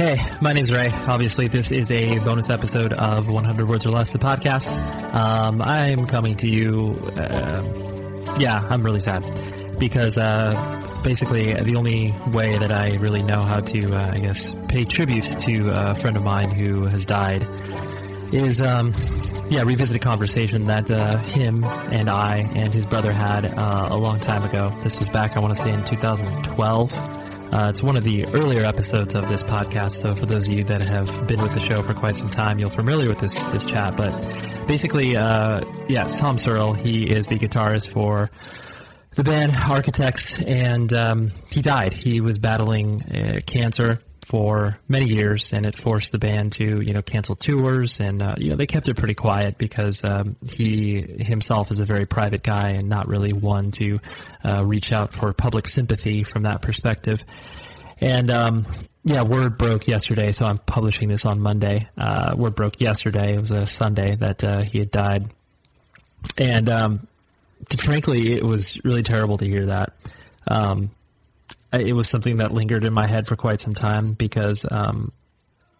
Hey, my name's Ray. Obviously, this is a bonus episode of 100 Words or Less, the podcast. Um, I'm coming to you, uh, yeah, I'm really sad because, uh, basically the only way that I really know how to, uh, I guess, pay tribute to a friend of mine who has died is, um, yeah, revisit a conversation that, uh, him and I and his brother had, uh, a long time ago. This was back, I want to say in 2012. Uh, it's one of the earlier episodes of this podcast, so for those of you that have been with the show for quite some time, you're familiar with this this chat. But basically, uh, yeah, Tom Searle, he is the guitarist for the band Architects, and um, he died. He was battling uh, cancer for many years, and it forced the band to you know cancel tours, and uh, you know they kept it pretty quiet because um, he himself is a very private guy and not really one to uh, reach out for public sympathy from that perspective. And um, yeah, word broke yesterday, so I'm publishing this on Monday. Uh, word broke yesterday. It was a Sunday that uh, he had died, and um, frankly, it was really terrible to hear that. Um, it was something that lingered in my head for quite some time because, um,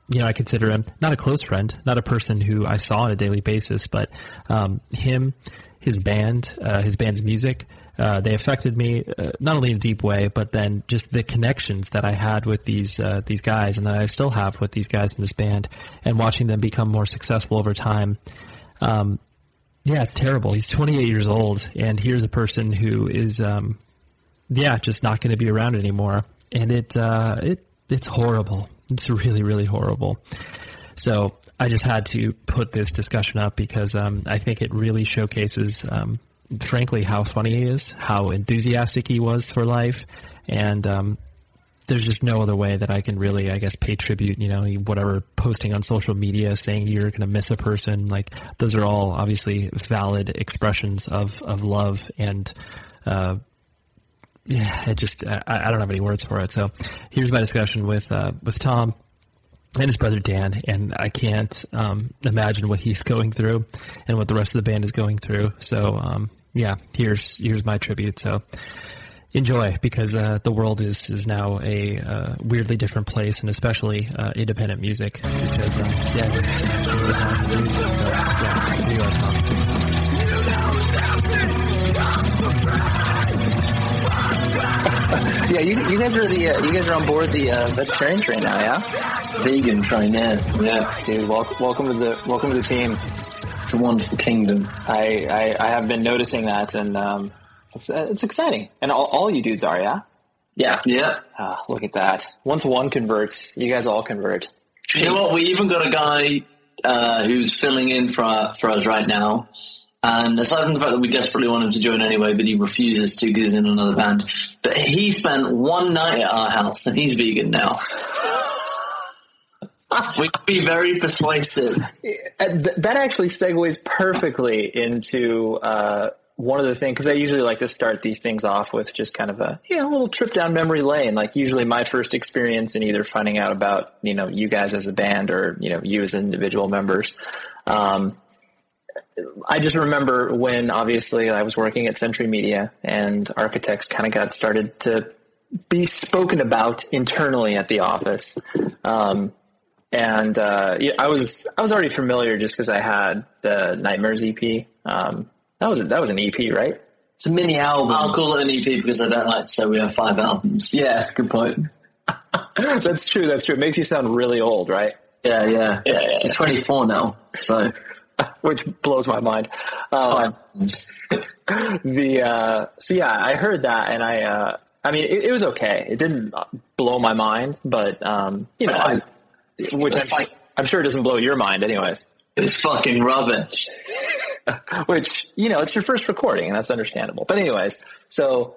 you know, I consider him not a close friend, not a person who I saw on a daily basis, but um, him, his band, uh, his band's music, uh, they affected me uh, not only in a deep way, but then just the connections that I had with these uh, these guys, and that I still have with these guys in this band, and watching them become more successful over time. Um, yeah, it's terrible. He's 28 years old, and here's a person who is um, yeah, just not going to be around anymore. And it, uh, it, it's horrible. It's really, really horrible. So I just had to put this discussion up because, um, I think it really showcases, um, frankly, how funny he is, how enthusiastic he was for life. And, um, there's just no other way that I can really, I guess, pay tribute, you know, whatever posting on social media saying you're going to miss a person. Like those are all obviously valid expressions of, of love and, uh, yeah, it just I, I, don't have any words for it. So here's my discussion with uh, with Tom and his brother Dan, and I can't um, imagine what he's going through and what the rest of the band is going through. So um, yeah, here's here's my tribute. So enjoy because uh, the world is is now a uh, weirdly different place, and especially uh, independent music. Because um, yeah, yeah, you guys, you, guys are the uh, you guys are on board the uh, vegetarian train now, yeah? Vegan train, yeah, yeah. Dude, welcome, welcome to the welcome to the team. It's a wonderful kingdom. I I, I have been noticing that, and um, it's uh, it's exciting. And all, all you dudes are, yeah. Yeah, yeah. Ah, look at that. Once one converts, you guys all convert. You know what? We even got a guy uh, who's filling in for for us right now. And aside from the fact that we desperately want him to join anyway, but he refuses to because he's in another band. But he spent one night at our house and he's vegan now. we can be very persuasive. That actually segues perfectly into uh, one of the things, because I usually like to start these things off with just kind of a, you know, a little trip down memory lane. Like usually my first experience in either finding out about, you know, you guys as a band or, you know, you as individual members. Um, I just remember when obviously I was working at Century Media and architects kind of got started to be spoken about internally at the office. Um, and uh, I was I was already familiar just because I had the Nightmares EP. Um, that was a, that was an EP, right? It's a mini album. I'll call it an EP because I don't like to say we have five albums. Yeah, good point. that's true. That's true. It makes you sound really old, right? Yeah, yeah. yeah, yeah. I'm 24 now, so which blows my mind. Um, the uh, so yeah, I heard that, and I uh, I mean, it, it, was okay. It didn't blow my mind, but um, you know, I, which I'm, I'm sure it doesn't blow your mind, anyways. It's fucking rubbish. which you know, it's your first recording, and that's understandable. But anyways, so.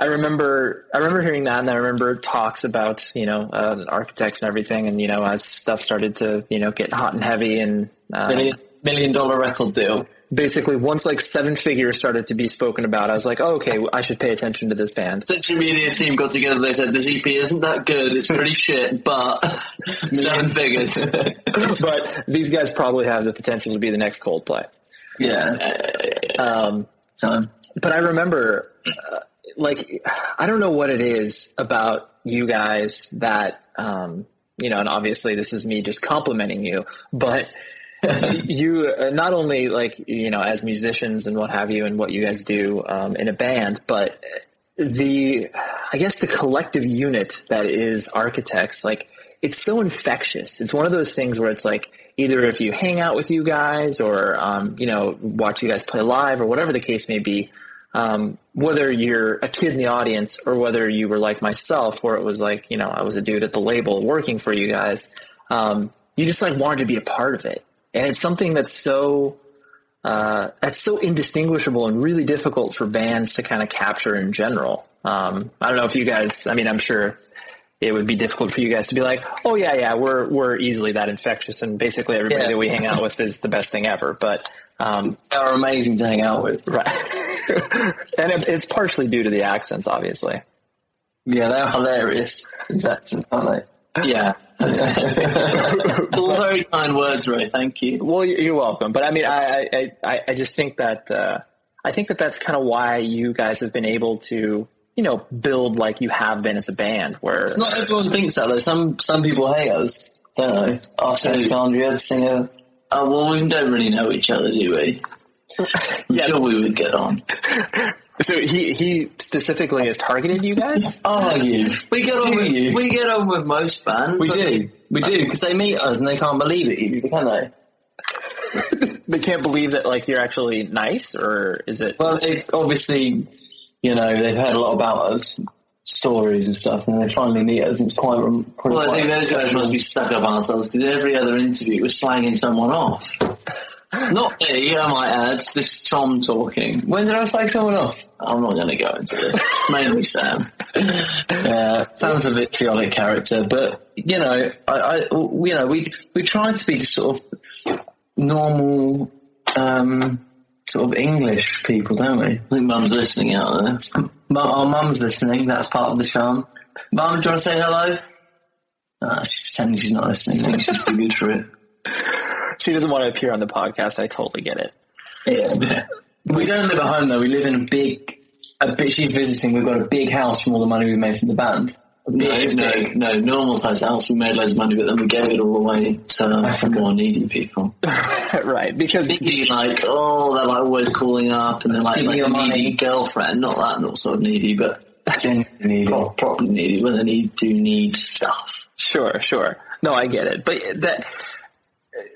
I remember, I remember hearing that, and I remember talks about you know uh, architects and everything, and you know as stuff started to you know get hot and heavy, and million, million dollar record deal. Basically, once like seven figures started to be spoken about, I was like, oh, okay, I should pay attention to this band. Century Media team got together. They said this EP isn't that good. It's pretty shit, but seven figures. but these guys probably have the potential to be the next Coldplay. Yeah. Um, Time. But I remember, uh, like, I don't know what it is about you guys that um, you know, and obviously this is me just complimenting you, but you uh, not only like you know as musicians and what have you, and what you guys do um, in a band, but the I guess the collective unit that is architects, like it's so infectious. It's one of those things where it's like either if you hang out with you guys or um, you know watch you guys play live or whatever the case may be. Um, whether you're a kid in the audience or whether you were like myself, where it was like, you know, I was a dude at the label working for you guys, um, you just like wanted to be a part of it. And it's something that's so, uh, that's so indistinguishable and really difficult for bands to kind of capture in general. Um, I don't know if you guys, I mean, I'm sure it would be difficult for you guys to be like, oh yeah, yeah, we're, we're easily that infectious and basically everybody Yeah. that we hang out with is the best thing ever. But, um, They're amazing to hang out with. right. and it, it's partially due to the accents, obviously. Yeah, they're hilarious. Exactly, aren't they? Yeah. All very kind words, Ray. Thank you. Well, you're welcome. But I mean, I, I, I, I just think that, uh, I think that that's kind of why you guys have been able to, you know, build like you have been as a band where, Not everyone thinks that though. Some some people hate us. Don't know. Asking Alexandria, the singer. Oh, well, we don't really know each other, do we? I'm Yeah. sure we would get on. so he, he specifically has targeted you guys? Oh, you. We get on with you? we get on with most bands. We do. think. We do because they meet us and they can't believe it, either, can they? They can't believe that like you're actually nice or is it? Well, they obviously, you know, they've heard a lot about us, stories and stuff, and they finally meet us, and it's quite. rem- quite Well, I think those guys must be stuck up ourselves because every other interview was slanging someone off. Not me, I might add. This is Tom talking. When did I slag someone off? I'm not going to go into this. Mainly Sam. Yeah, Sam's a vitriolic character, but you know, I, I you know, we we try to be sort of normal, um, sort of English people, don't we? I think Mum's listening out there. Our mum's listening. That's part of the charm. Mum, do you want to say hello? Ah, she's pretending she's not listening. I think she's too good for it. She doesn't want to appear on the podcast. I totally get it. Yeah. We don't live at home though. We live in a big. A bit. She's visiting. We've got a big house from all the money we made from the band. No, big, no, big- no. Normal sized house, we made loads of money, but then we gave it all away to more needy people. right. Because Thinking like, oh, they're like always calling up and they're like, Give like me a money. needy girlfriend. Not that not sort of needy, but genuinely needy. pro- properly needy when they need, do need stuff. Sure, sure. No, I get it. But that,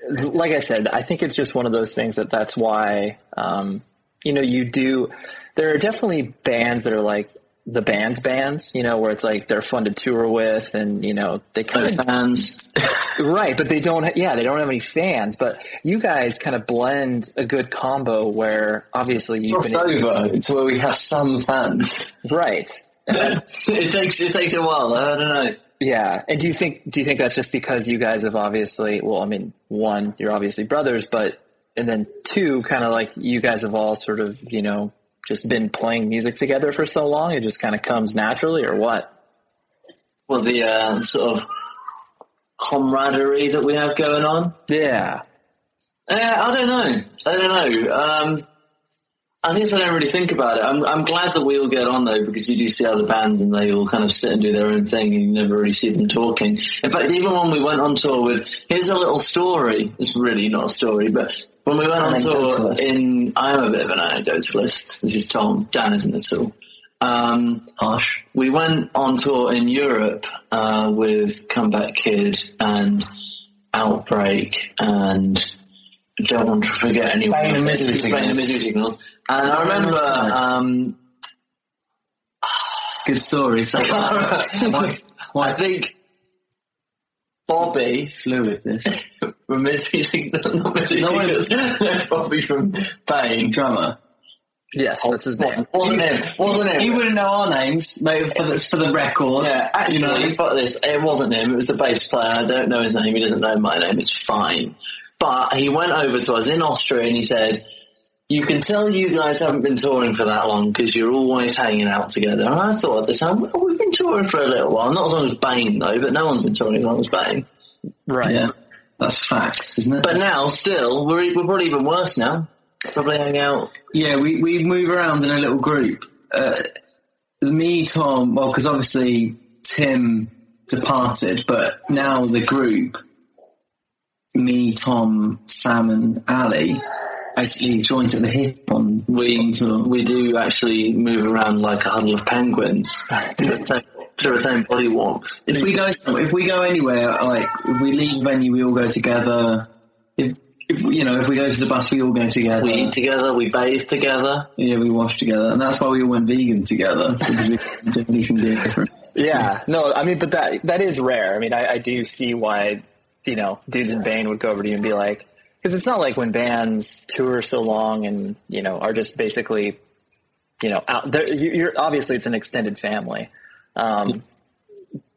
like I said, I think it's just one of those things that that's why, um, you know, you do, there are definitely bands that are like the band's bands, you know, where it's like they're fun to tour with and, you know, they kind of, fans. right, but they don't, yeah, they don't have any fans, but you guys kind of blend a good combo where obviously you've been, over to where we have some fans. right. it takes it takes a while. I don't know. Yeah, and do you think do you think that's just because you guys have obviously well, I mean, one, you're obviously brothers, but and then two, kind of like you guys have all sort of you know just been playing music together for so long, it just kind of comes naturally, or what? Well, the uh, sort of camaraderie that we have going on. Yeah, Uh, I don't know. I don't know. Um, I guess I don't really think about it. I'm, I'm glad that we all get on though, because you do see other bands and they all kind of sit and do their own thing, and you never really see them talking. In fact, even when we went on tour with, here's a little story. It's really not a story, but when we went on tour in, I'm a bit of an anecdotalist. This is Tom. Dan isn't at all. Um, Harsh. we went on tour in Europe uh, with Comeback Kid and Outbreak and don't want to forget anyone. Bane the Misery Bane and Signals. Misery Signals. And I remember, um, Good story. So I think Bobby flew with this. from Misery Signals, not Misery No, it Signals, Bobby from Bane. Drummer. yes, that's his name. Wasn't him? Wasn't him? He wouldn't know our names, mate, for the, for the record. Yeah, actually, you know. fuck this. It wasn't him. It was the bass player. I don't know his name. He doesn't know my name. It's fine. But he went over to us in Austria and he said, "You can tell you guys haven't been touring for that long because you're always hanging out together." And I thought at the time, well, we've been touring for a little while. Not as long as Bane though, but no one's been touring as long as Bane. Right. Yeah. That's facts, isn't it? But now, still, we're we're probably even worse now. Probably hang out. Yeah, we, we move around in a little group. Uh, me, Tom, well, because obviously Tim departed, but now the group, me, Tom, Sam, and Ali, basically joined at the hip on We we do actually move around like a huddle of penguins to retain, to retain body warmth. If we go, some- if we go anywhere, like if we leave venue, we all go together. If, if you know, if we go to the bus, we all go together. We eat together, we bathe together. yeah, we wash together, and that's why we all went vegan together because we couldn't do anything different. Yeah, no, I mean, but that that is rare. I mean, I, I do see why you know dudes in Bane would go over to you and be like, because it's not like when bands tour so long and you know are just basically, you know, out there. you- You're obviously it's an extended family, um,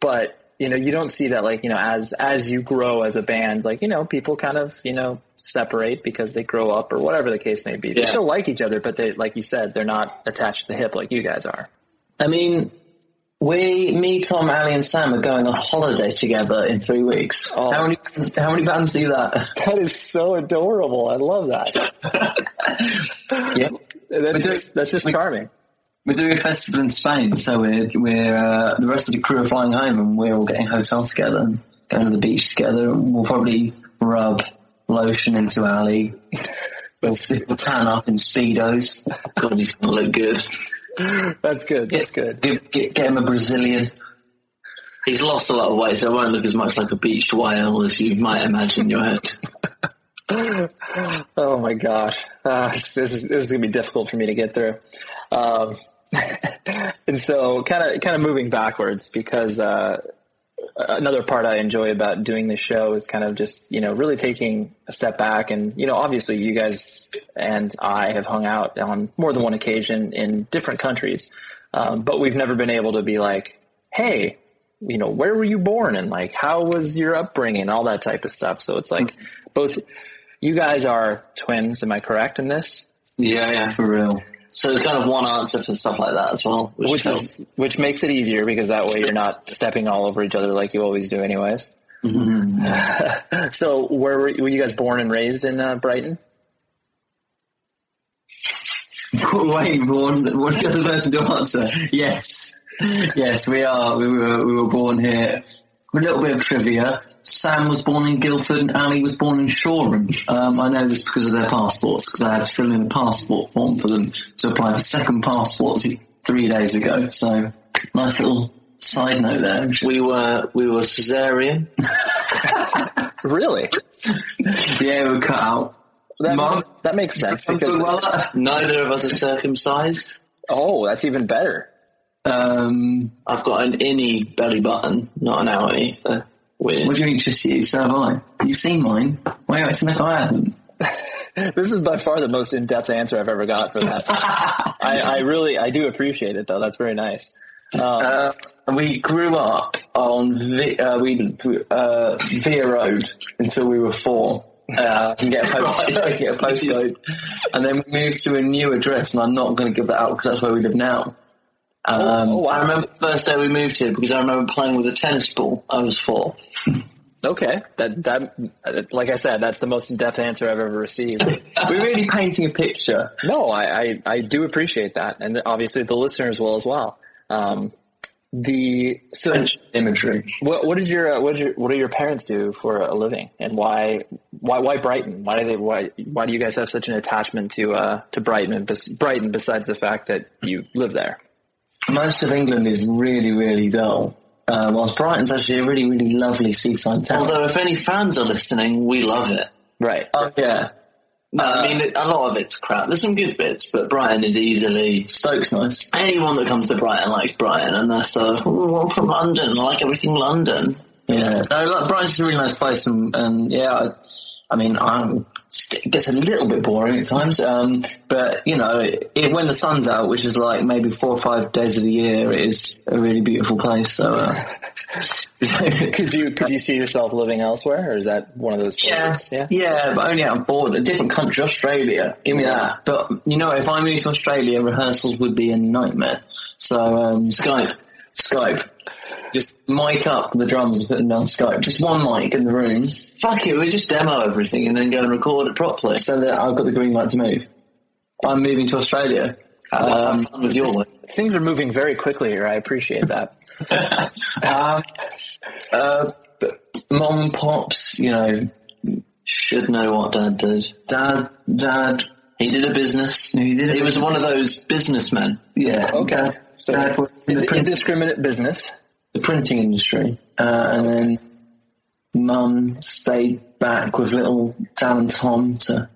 but you know you don't see that like you know as as you grow as a band, like you know people kind of you know separate because they grow up or whatever the case may be. They Yeah. still like each other, but they like you said they're not attached to the hip like you guys are. I mean, we, me, Tom, Ali, and Sam are going on holiday together in three weeks. Oh. How many how many bands do that? That is so adorable. I love that. yeah. That's just, that's just we- charming. We're doing a festival in Spain, so we're we're uh, the rest of the crew are flying home, and we're all getting hotels together and going to the beach together. We'll probably rub lotion into Ali. We'll, we'll tan up in speedos. God, he's gonna look good. That's good. That's good. Get, get, get him a Brazilian. He's lost a lot of weight, so it won't look as much like a beached whale as you might imagine in your head. Oh my gosh, uh, this is this is gonna be difficult for me to get through. Um, and so, kind of kind of moving backwards because uh, another part I enjoy about doing this show is kind of just you know really taking a step back and you know obviously you guys and I have hung out on more than one occasion in different countries, um, but we've never been able to be like, hey, you know, where were you born and like how was your upbringing, all that type of stuff. So it's like both you guys are twins, am I correct in this? Yeah, yeah, for real. So it's kind of one answer for stuff like that as well. Which, Which helps. is, which makes it easier because that way you're not stepping all over each other like you always do anyways. so where were, were you guys born and raised in uh, Brighton? Wait, one, one other person to answer. Yes. Yes, we are. We were, we were born here. A little bit of trivia. Sam was born in Guildford and Ali was born in Shoreham. Um, I know this because of their passports, because I had to fill in a passport form for them to apply for second passports three days ago. So, nice little side note there. We were we were cesarean. Really? Yeah, we were cut out. That, Mom? that makes sense because, well uh. Neither of us are circumcised. oh, that's even better. Um, I've got an innie belly button, not an outie. So weird. what do you mean just you? So have I. You've seen mine. Why are you acting I haven't? This is by far the most in-depth answer I've ever got for that. I, I really, I do appreciate it though. That's very nice. Uh, we grew up on Vi- uh, we uh, Via Road until we were four. Uh, and get a postcode, get a postcode, and then we moved to a new address, and I'm not going to give that out because that's where we live now. Um, oh, wow. I remember the first day we moved here because I remember playing with a tennis ball. I was four. Okay, that that like I said, that's the most in-depth answer I've ever received. we're really painting a picture. No, I, I, I do appreciate that, and obviously the listeners will as well. Um, the so imagery. what, what did your uh, what did your, what do your parents do for a living, and why why why Brighton? Why do they why why do you guys have such an attachment to uh, to Brighton and Brighton besides the fact that you live there? Most of England is really, really dull. Uh, whilst Brighton's actually a really, really lovely seaside town. Although if any fans are listening, we love it. Right. oh yeah, No, I mean, a lot of it's crap. There's some good bits, but Brighton is easily. Stoke's nice. Anyone that comes to Brighton likes Brighton, and that's uh, oh, I'm from London. I like everything London. Yeah, no, like, Brighton's a really nice place, and, and yeah, I, I mean, I'm, it gets a little bit boring at times, um, but you know, it, when the sun's out, which is like maybe four or five days of the year, it is a really beautiful place. So, uh, Could you could you see yourself living elsewhere, or is that one of those? yeah, yeah. yeah, but only out of board. A different country, Australia. Give me that. But you know, if I moved to Australia, rehearsals would be a nightmare. So um, Skype, Skype. Just mic up the drums and put them down Skype. Just one mic in the room, Fuck it, we just demo everything and then go and record it properly. so that I've got the green light to move. I'm moving to Australia. Um, with your. Things are moving very quickly here. I appreciate that. um, uh, mom pops, you know, Should know what dad did. dad, dad, He did a business. he did. He was one of those businessmen. yeah, Okay. Dad, So worked in the, print, indiscriminate business. the printing industry, uh, and then mum stayed back with little Dan and Tom to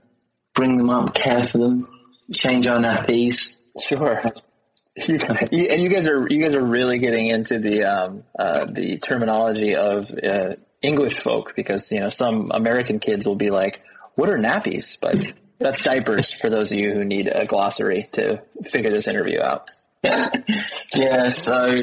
bring them up, care for them, change our nappies. Sure. You, you- and you guys are you guys are really getting into the um, uh, the terminology of uh, English folk because you know some American kids will be like, "What are nappies?" But that's diapers for those of you who need a glossary to figure this interview out. Yeah, so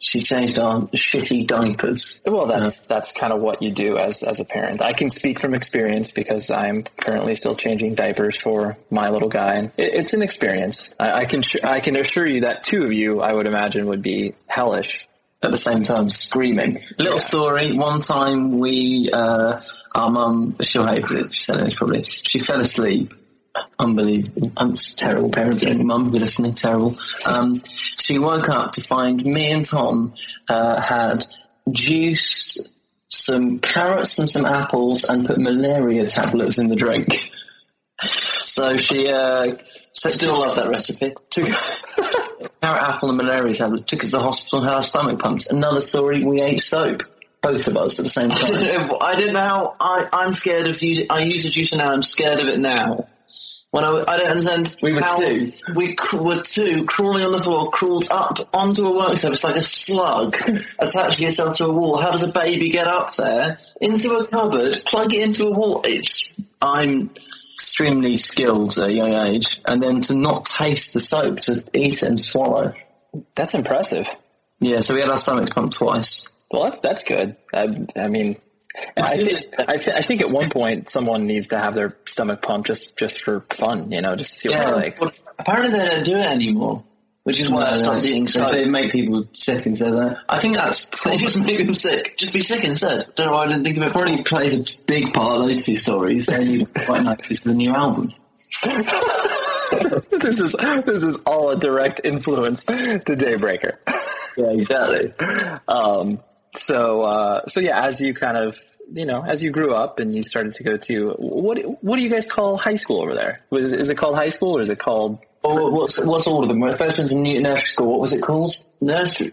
she changed on shitty diapers. Well, that's that's kind of what you do as as a parent. I can speak from experience because I'm currently still changing diapers for my little guy, and it, it's an experience. I, I can sh- I can assure you that two of you, I would imagine, would be hellish. at the same time screaming. Little story. One time we, uh, our mum, she'll hate it. She said this probably. She fell asleep. Unbelievable. Um, terrible parenting. Mum, you're listening. Terrible. Um, she woke up to find me and Tom uh, had juiced some carrots and some apples and put malaria tablets in the drink. So she uh, Still love that recipe. took carrot apple and malaria tablet, took us to the hospital and had our stomach pumped. Another story, we ate soap. Both of us at the same I time. didn't know, I didn't know how I, I'm scared of using, I use a juicer now, I'm scared of it now. When I, I don't understand We were how two. we cr- were two crawling on the floor, crawled up onto a work surface like a slug, attaching yourself to a wall. How does a baby get up there into a cupboard, plug it into a wall? It's I'm Extremely skilled at a young age. And then to not taste the soap, to eat it and swallow. That's impressive. Yeah, so we had our stomachs pumped twice. Well, that, that's good. I, I mean, I think I, th- I think at one point someone needs to have their stomach pumped just just for fun, you know, just to see what Yeah. they're like. well, apparently they don't do it anymore, which is why I stopped eating so they make people sick instead of that. I think that's They just make them sick. Just be sick instead. Don't know why I didn't think of it. probably plays a big part of those two stories. Then you quite notice for the new album. this is this is all a direct influence to Daybreaker. Yeah, exactly. Um, so uh, so yeah, as you kind of you know as you grew up and you started to go to what what do you guys call high school over there? Was is it called high school or is it called Or what's What's all of them? First one's in Nursery School, what was it called? nursery?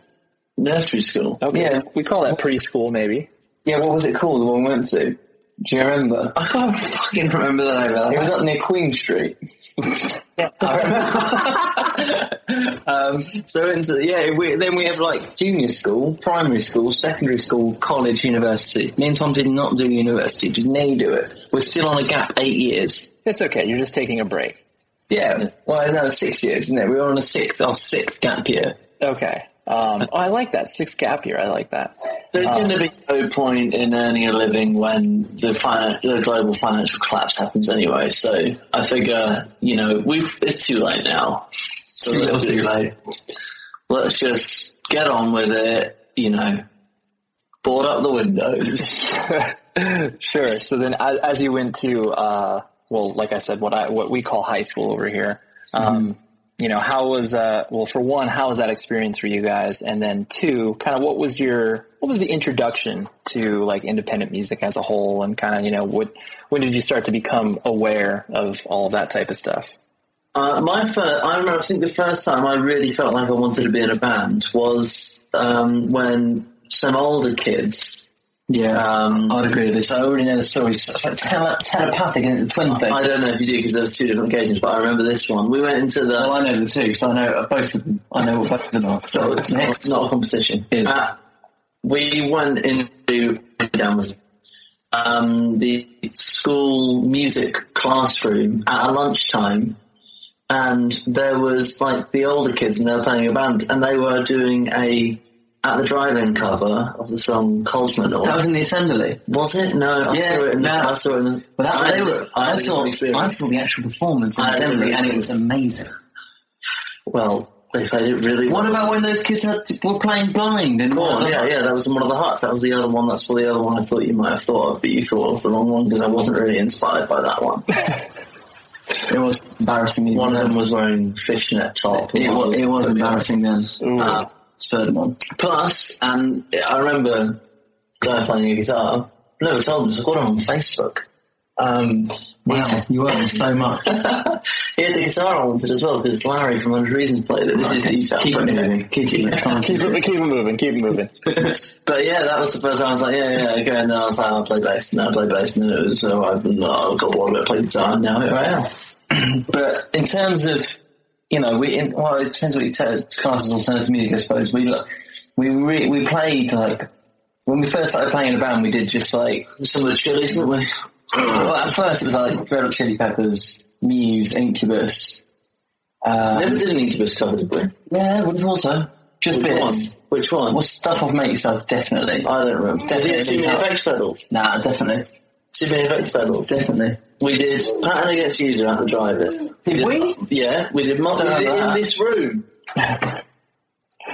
Nursery school. okay? Yeah. we call that preschool maybe. Yeah, what was it called? The one we went to? Do you remember? I can't fucking remember the name of It was up near Queen Street. um, so into yeah, we, then we have like junior school, primary school, secondary school, college, university. Me and Tom did not do university, did nearly do it. We're still on a gap eight years. It's okay. You're just taking a break. Yeah, well, no, six years, isn't it? We were on a sixth, our sixth gap year. Okay. Um, oh, I like that six gap year. I like that. There's going to be no point in earning a living when the, finan- the global financial collapse happens anyway. So I figure, you know, we've it's too late now. So Too little, let's- too late. Let's just get on with it. You know, board up the windows. Sure. So then, as, as you went to, uh, well, like I said, what I what we call high school over here. Um, You know, how was uh, well for one, how was that experience for you guys, and then two, kind of what was your what was the introduction to like independent music as a whole, and kind of you know what when did you start to become aware of all of that type of stuff? Uh, my first, I remember, I think the first time I really felt like I wanted to be in a band was um, when some older kids. Yeah, Um, I'd agree with this. I already know the story. It's like tele- telepathic and twin thing. I don't know if you do because there was two different occasions, but I remember this one. We went into the. well, I know the two, so I know both of them. I know what both of them are. So it's not, it's not a competition. Uh, we went into um, the school music classroom at a lunchtime, and there was like the older kids, and they were playing a band, and they were doing a at the drive-in cover of the song Cosmonaut. that was in the assembly. was it? No, I Yeah, saw it in the. no. I saw it in the. Well, that, I, they were, I, had saw. I saw the actual performance in the assembly, and it was amazing. Well, they played it really What well. about when those kids had were playing blind and Oh, yeah, yeah, that was one of the hearts. That was the other one. That's for the other one I thought you might have thought of, but you thought of the wrong one because I wasn't really inspired by that one. It was embarrassing. One of them was wearing fishnet top. It was, it was embarrassing then. Uh, Ferdinand. Plus, and I remember guy playing a guitar. No, it's on. I got him on Facebook. Um, Wow, you earn so much. he had the guitar I wanted as well because Larry from Hundred Reasons played it. This is detail. Keep it moving. Keep it moving. Keep it, keep it moving. Keep it moving. But yeah, that was the first time I was like, yeah, yeah, okay. And then I was like, I'll play bass. And I play bass. And then it was, so I've no, got one bit, play guitar. And now here I am. But in terms of, you know, we in, well, it depends what you t- class as alternative music, I suppose. We we re- we played like when we first started playing in a band, we did just like Some of the chilies, didn't we? well, at first it was like Red Hot Chili Peppers, Muse, Incubus. Uh, Never did an Incubus cover, did we? yeah, have thought so. Just Which one? bits. Which one? Well, stuff off Make Yourself, definitely. I don't remember. Definitely Did too many pedals. Nah, definitely, Too many effects pedals. definitely. We did Pattern Against User out the drive it. Did we? Yeah, we did, mo- we did know in this room.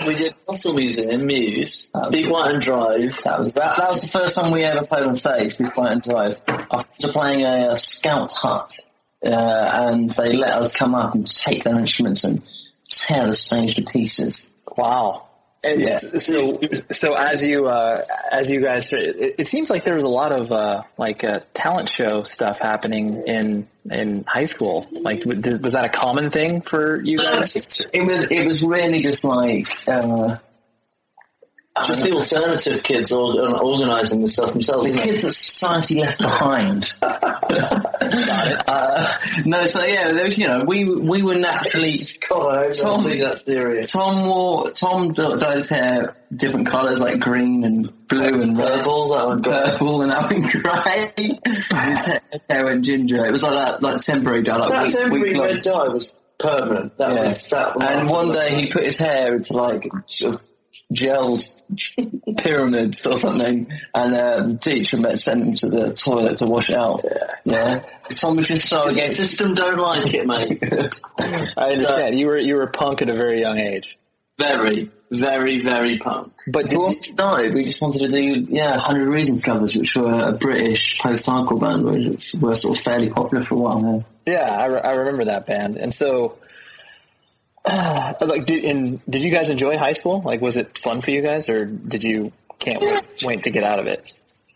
we did Muscle Museum, Muse, That was Big White and Drive. That was that, that was the first time we ever played on stage with Fight and Drive. After playing a, uh Scout Hut, uh, and they let us come up and take their instruments and tear the stage to pieces. Wow. And Yeah. So, so as you uh, as you guys, it, it seems like there was a lot of uh, like uh, talent show stuff happening in in high school. Like, was that a common thing for you guys? It was it was really just like uh, Just the alternative kids organising the stuff themselves. the kids that society left behind. uh, no, so yeah, there was, you know, we we were naturally God, Tom- that serious. Tom wore Tom dyed his hair different colours like green and blue and red. Purple, that one. purple and having grey. His hair, hair went ginger. It was like that, like temporary dye, like That week, temporary week red dye was permanent. That Yeah. was that. And one day he put his hair into like gelled pyramids or something, and uh, the teacher sent him to the toilet to wash it out. Yeah, just so the against. system don't like it, mate. I understand. You were you were punk at a very young age. very, very, very punk. But did, We wanted to. We just wanted to do yeah, Hundred Reasons covers, which were a British post-hardcore band, which were sort of fairly popular for a while. Yeah. yeah, I, re- I remember that band. And so, uh, like, did and did you guys enjoy high school? Like, was it fun for you guys, or did you can't wait, wait to get out of it?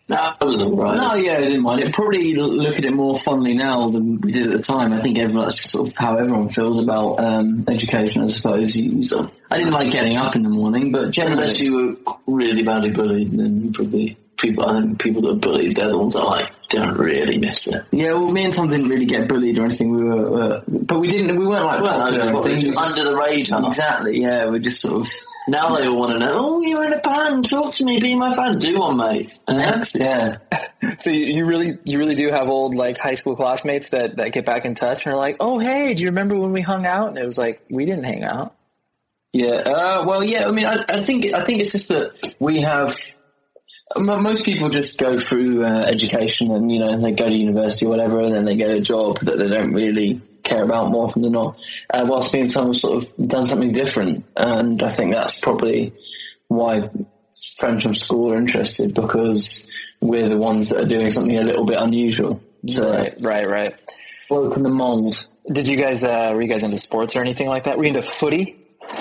No, it was alright. No, yeah, I didn't mind it. Probably look at it more fondly now than we did at the time. I think everyone, that's sort of how everyone feels about um, education, I suppose. You, you sort of, I didn't like getting up in the morning, but generally, Unless you were really badly bullied, then you probably people. I think people that are bullied, they're the ones that like don't really miss it. yeah. Well, me and Tom didn't really get bullied or anything. We were, uh, but we didn't. We weren't like Well, popular or under, anything. under the radar. Exactly. Yeah, we're just sort of. Now they all want to know. Oh, you're in a band. Talk to me. Be my fan. Do one, mate. And that's Yeah. So you, you really you really do have old like high school classmates that that get back in touch and are like, oh hey, do you remember when we hung out? And it was like we didn't hang out. Yeah. Uh, well, yeah. I mean, I, I think I think it's just that we have. Mo- Most people just go through uh, education and you know they go to university or whatever, and then they get a job that they don't really care about more often than not. Uh, whilst me and Tom have sort of done something different, and I think that's probably why friends from school are interested because we're the ones that are doing something a little bit unusual. So right, right. broken the mold. Did you guys uh, were you guys into sports or anything like that? Were you into footy?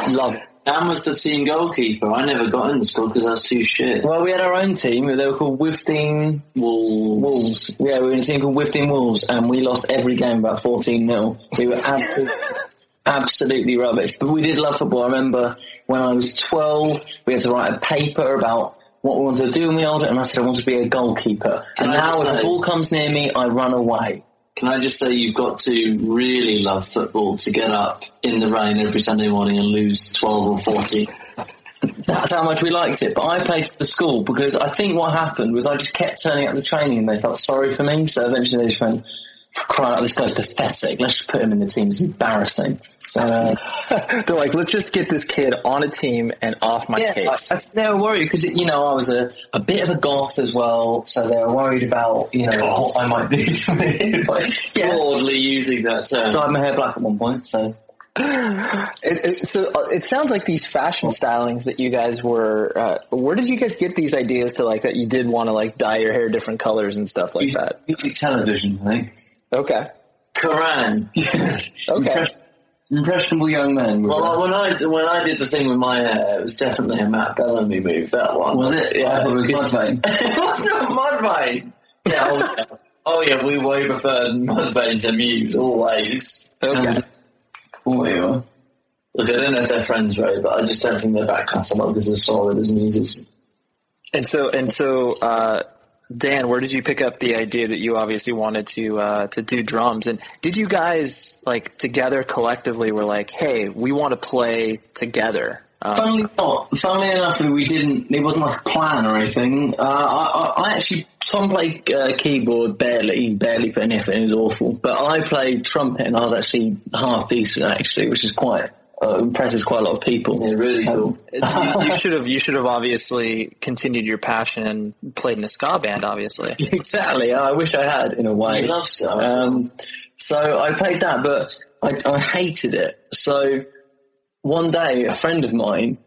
Love it. Dan was the team goalkeeper. I never got in the squad because I was too shit. Well, we had our own team. They were called Wifting Wolves. Wolves. Yeah, we were in a team called Wifting Wolves, and we lost every game about 14 0. We were absolutely, absolutely rubbish. But we did love football. I remember when I was 12, we had to write a paper about what we wanted to do when we were older, and I said I wanted to be a goalkeeper. Can and I now, if the ball comes near me, I run away. Can I just say you've got to really love football to get up in the rain every Sunday morning and lose 12 or 40? That's how much we liked it. But I played for the school because I think what happened was I just kept turning up to training and they felt sorry for me. So eventually they just went, crying out, this guy's pathetic. Let's just put him in the team. It's embarrassing. So, uh, They're like, let's just get this kid on a team and off my yeah, case. I, I, they were worried because, you know, I was a, a bit of a goth as well. So they were worried about, you know, what I might be. But, yeah. Broadly using that term. Dyed my hair black at one point, so. It, it, so uh, it sounds like these fashion stylings that you guys were. Uh, where did you guys get these ideas to like that you did want to like dye your hair different colors and stuff like that? Music television, I think. Okay. Kerrang. Okay. Impress- impressionable young men. Well, there. when I when I did the thing with my hair, it was definitely a Matt Bellamy move. That one was it? Yeah, I it was Mudvayne. it was not Mudvayne. Yeah, oh, yeah. Oh yeah, we way preferred Mudvayne to Muse always. Okay. Oh, yeah. Look, I don't know if they're friends, right? But I just don't think their back catalogue is as solid as Muse's. And so, and so, uh, Dan, where did you pick up the idea that you obviously wanted to uh, to do drums? And did you guys like together collectively were like, hey, we want to play together? Um, Funnily. Funnily enough, we didn't. It wasn't like a plan or anything. Uh, I, I, I actually Tom played uh, keyboard barely, barely put any effort. It was awful. But I played trumpet, and I was actually half decent actually, which is quite uh, impresses quite a lot of people. Yeah, really cool. you, you should have you should have obviously continued your passion and played in a ska band, obviously. exactly. I wish I had in a way. You love ska. Um, so I played that, but I, I hated it. So one day, a friend of mine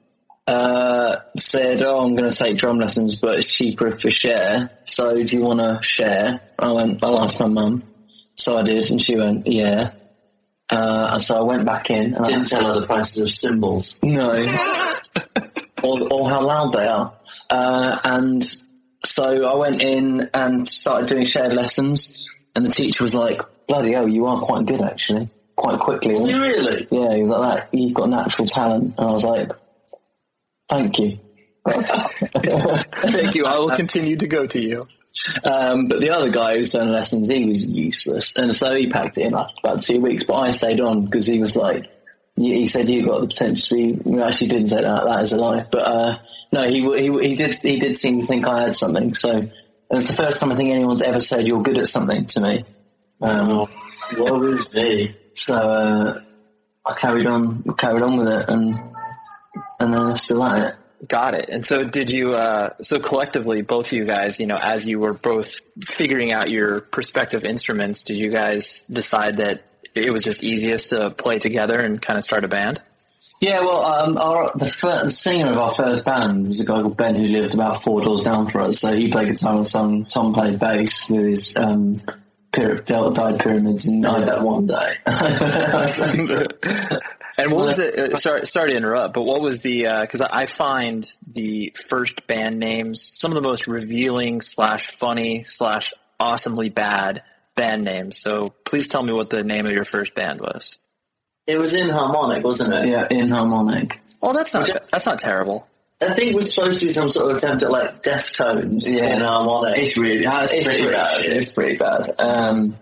uh, said, "Oh, I'm going to take drum lessons, but it's cheaper if we share. So do you want to share?" I went, "I'll ask my mum." So I did, and she went, "Yeah." Uh, and so I went back in. And I, Didn't tell her the prices of cymbals. no. or, or how loud they are. Uh, and so I went in and started doing shared lessons, and the teacher was like, bloody hell, you are quite good actually, quite quickly. You really? Yeah, he was like that, you've got natural talent. And I was like, thank you. Thank you. I will continue to go to you. Um, but the other guy who's done lessons, he was useless. And so he packed it in after about two weeks, but I stayed on because he was like, he said you got the potential to be, well, actually didn't say that, that is a lie. But, uh, no, he, he, he did, he did seem to think I had something. So it was the first time I think anyone's ever said you're good at something to me. Um, What was me? so, uh, I carried on, carried on with it and, and then I'm still at it. Got it. And so did you, uh, so collectively, both of you guys, you know, as you were both figuring out your prospective instruments, did you guys decide that it was just easiest to play together and kind of start a band? Yeah, well, um, our, the, fir- the singer of our first band was a guy called Ben who lived about four doors down from us. So he played guitar and song. Tom played bass with his um, pyra- del- dyed pyramids, and I that one day. And what was it? Uh, sorry, sorry to interrupt, but what was the? Because I I find the first band names some of the most revealing slash funny slash awesomely bad band names. So please tell me what the name of your first band was. It was Inharmonic, wasn't it? yeah, in harmonic. Oh, that's not that's not terrible. I think we're supposed to be some sort of attempt at like Deftones Yeah. in harmonic. It's really, it's, It's pretty pretty bad. shit. It's pretty bad. Um,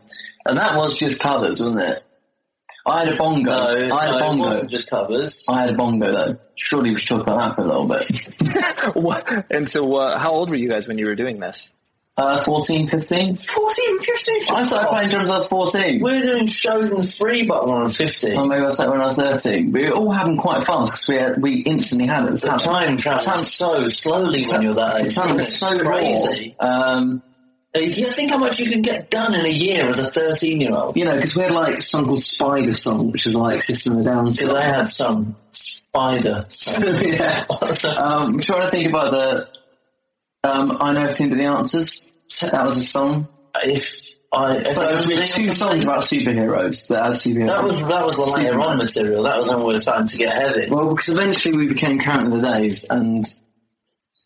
and that was just covers, wasn't it? I had a bongo. no, I had no, a it bongo. wasn't just covers. I had a bongo though. Surely we should talk about that for a little bit. What? And so, uh, how old were you guys when you were doing this? Uh, 14, 15? 14, 15. I started playing drums when I was 14. We were doing shows in the free button when I was 15. Or maybe I started when I was 13. We it all happened quite fast because we, had- we instantly had it. The the talent. time travels so slowly when you're that age. was It's so crazy. Um, Uh, You think how much you can get done in a year as a 13 year old? you know, because we had like a song called Spider Song, which was like System of Down Because song. I had some spider. yeah. Um, I'm trying to think about the. Um, I know everything but the answers. That was a song. if I, if So I was had two songs about superheroes that had superheroes. that was that was the later on material. That was when we were starting to get heavy. well, because eventually we became counting the Days, and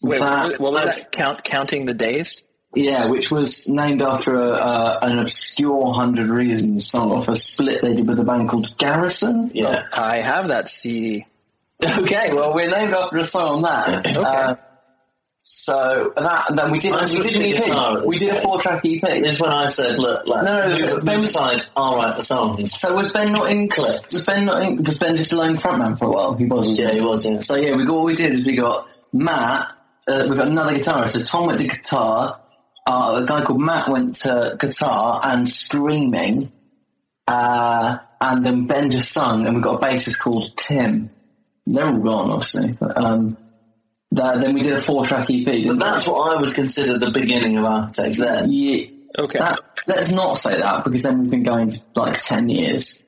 Wait, that, what was, that? Count counting the days. yeah, which was named after a, uh, an obscure Hundred Reasons song off a split they did with a band called Garrison. Yeah. I have that CD. Okay, well, we're named after a song on that. Okay. Uh, so that, and then we did we did an EP. We did a four track EP. This is when I said, look, like, No, no, you, no, you Ben- decide, I'll write the songs. So was Ben not in Clicked. Was Ben not in? Was Ben just a lone frontman for a while? He was. wasn't Yeah, he was, yeah. So yeah, we got what we did is we got Matt. Uh, we've got another guitarist. So Tom went to guitar. Uh, a guy called Matt went to guitar and screaming. Uh, and then Ben just sung, and we got a bassist called Tim. They're all gone, obviously. But, um, that, then we did a four-track EP. But that's we? what I would consider the beginning of Architects then. Yeah. Okay. That, let's not say that because then we've been going for like ten years.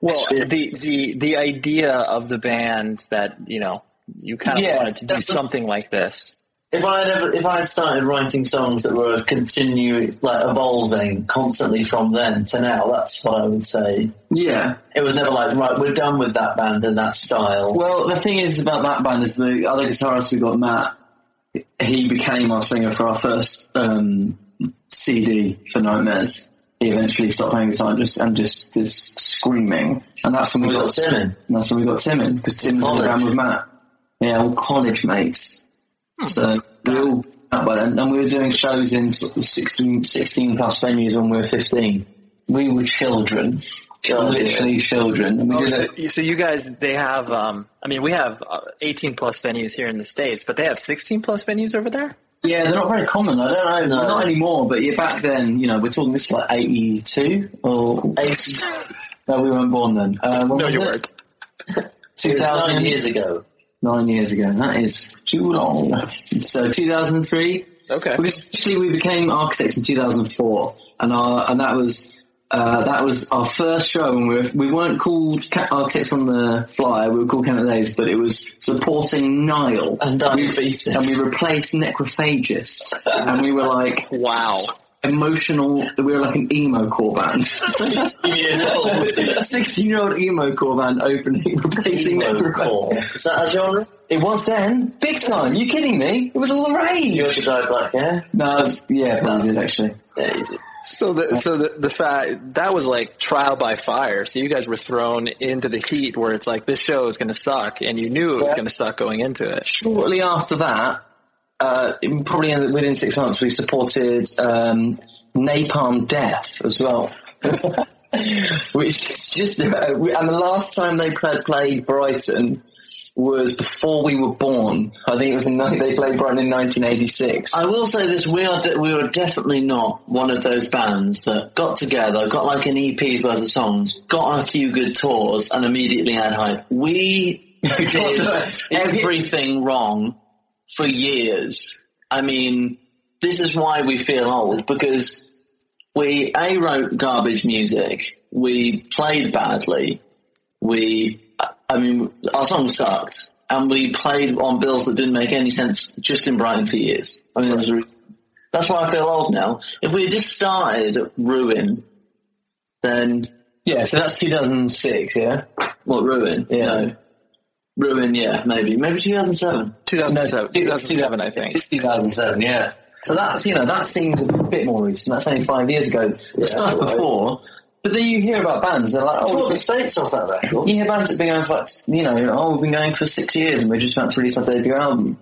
Well, the the the idea of the band that you know you kind of Yeah, wanted to do something like this. If I had ever, if I had started writing songs that were continuing, like evolving constantly from then to now, that's what I would say. Yeah. It was never like, right, we're done with that band and that style. Well, the thing is about that band is the other guitarist we got, Matt, he became our singer for our first um, CD for Nightmares. He eventually stopped playing guitar and just, and just, just screaming. And that's when we, we got, got Tim in. and that's when we got Tim in, because Tim was in the band with Matt. Yeah, all college mates. So we all by then, and we were doing shows in sort of 16, 16 plus venues when we were 15. We were children. God, literally children. And we did it. So, you guys, they have. Um, I mean, we have uh, 18 plus venues here in the states, but they have 16 plus venues over there. Yeah, they're not very common. I don't know, No. not anymore. But yeah, back then, you know, we're talking this is like eighty-two or Eight, no, we weren't born then. Uh, No, you weren't. Two thousand nine years ago. Nine years ago. That is too long. So two thousand three. Okay. We actually we became architects in two thousand four, and our and that was. Uh, that was our first show, and we, were, we weren't called Ca- Architects on the Fly. We were called Canada Days, but it was supporting Nile, And Dying Fetus. and we replaced Necrophagist, and we were like, Wow. Emotional. We were like an emo core band. Sixteen year old emo core band opening, replacing Emo Necrophagist. core. Is that a genre? It was then, big time. you kidding me? It was all the rage. You also dyed black hair? No, was- yeah, that was it actually. Yeah, you did. So the so the, the fact that was like trial by fire. So you guys were thrown into the heat where it's like this show is going to suck, and you knew it was Yeah. going to suck going into it. Shortly after that, uh, probably in, within six months, we supported um, Napalm Death as well. Which is just, uh, we- and the last time they played, played Brighton was before we were born. I think it was in, they played Brighton in 1986. I will say this: we are de- we were definitely not one of those bands that got together, got like an EP's worth of songs, got a few good tours, and immediately had hype. We did everything wrong for years. I mean, this is why we feel old because we a wrote garbage music, we played badly, we I mean our songs sucked, and we played on bills that didn't make any sense just in Brighton for years. I mean, a that's why I feel old now. If we had just started at Ruin, then Yeah, so that's 2006, yeah? what Ruin? Yeah. No. Ruin, yeah, maybe, maybe 2007. 2007, 2007 I think. It's 2007, yeah. So that's, you know, that seems a bit more recent. That's only five years ago. The stuff right. before. But then you hear about bands, they're like, oh, the states off that record. you hear bands that have been going for, like, you know, oh, we've been going for six years and we're just about to release our debut album.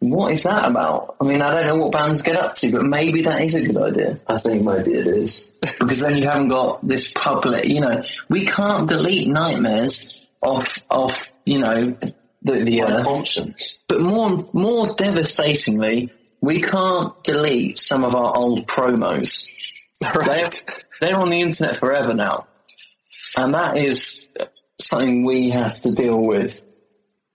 What is that about? I mean, I don't know what bands get up to, but maybe that is a good idea. I think maybe it is. Because then you haven't got this public, you know, we can't delete nightmares off, off, you know, the, the, uh, conscience. but more more devastatingly, we can't delete some of our old promos. They're, they're on the internet forever now. And that is something we have to deal with.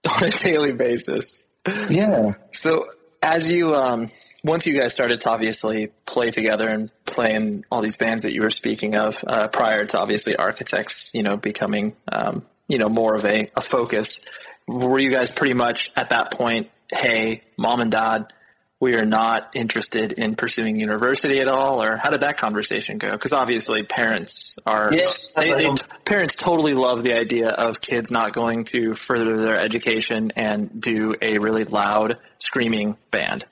on a daily basis. Yeah. So as you um once you guys started to obviously play together and play in all these bands that you were speaking of uh, prior to obviously architects, you know, becoming um, you know more of a, a focus, were you guys pretty much at that point, hey, mom and dad, we are not interested in pursuing university at all, or how did that conversation go? Because obviously parents are Yes, they, they, parents totally love the idea of kids not going to further their education and do a really loud screaming band.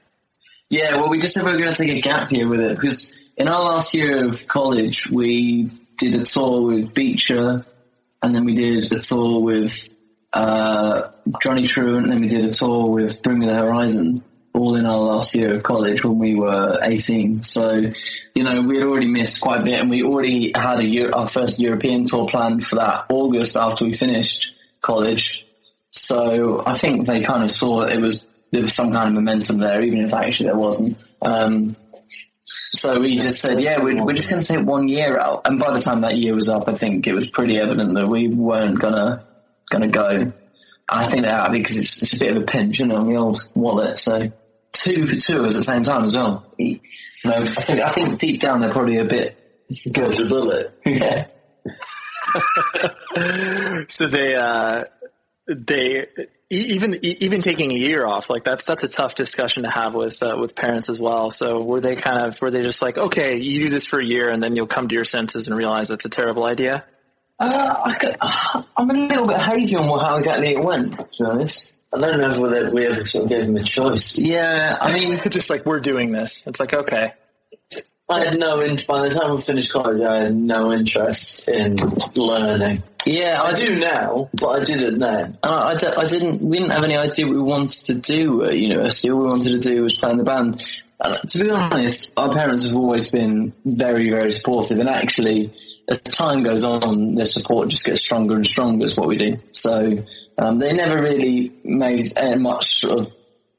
Yeah, well, we just said we were going to take a gap year with it because in our last year of college, we did a tour with Beecher, and then we did a tour with uh, Johnny Truant, and then we did a tour with Bring Me the Horizon, all in our last year of college when we were 18. So, you know, we had already missed quite a bit, and we already had a year, our first European tour planned for that August after we finished college. So I think they kind of saw that it was there was some kind of momentum there, even if actually there wasn't. Um, so we just said, yeah, we're, we're just going to take one year out. And by the time that year was up, I think it was pretty evident that we weren't gonna gonna go. I think that because it's, it's a bit of a pinch, you know, on the old wallet. So two two of us at the same time as well. You know, I think I think deep down they're probably a bit Dodge a bullet. yeah. So they, uh, they, even even taking a year off, like that's that's a tough discussion to have with uh, with parents as well. So were they kind of were they just like, okay, you do this for a year and then you'll come to your senses and realize that's a terrible idea? Uh, I am a little bit hazy on how exactly it went. To be honest, I don't know whether we ever sort of gave them a choice. Yeah, I mean, just like we're doing this. It's like okay. I had no interest. By the time I finished college, I had no interest in learning. Yeah, I, do now, but I didn't then. I, I, I, didn't. We didn't have any idea what we wanted to do at university. All we wanted to do was play in the band. And to be honest, our parents have always been very, very supportive. And actually, as time goes on, their support just gets stronger and stronger. Is what we do. So um, they never really made much sort of.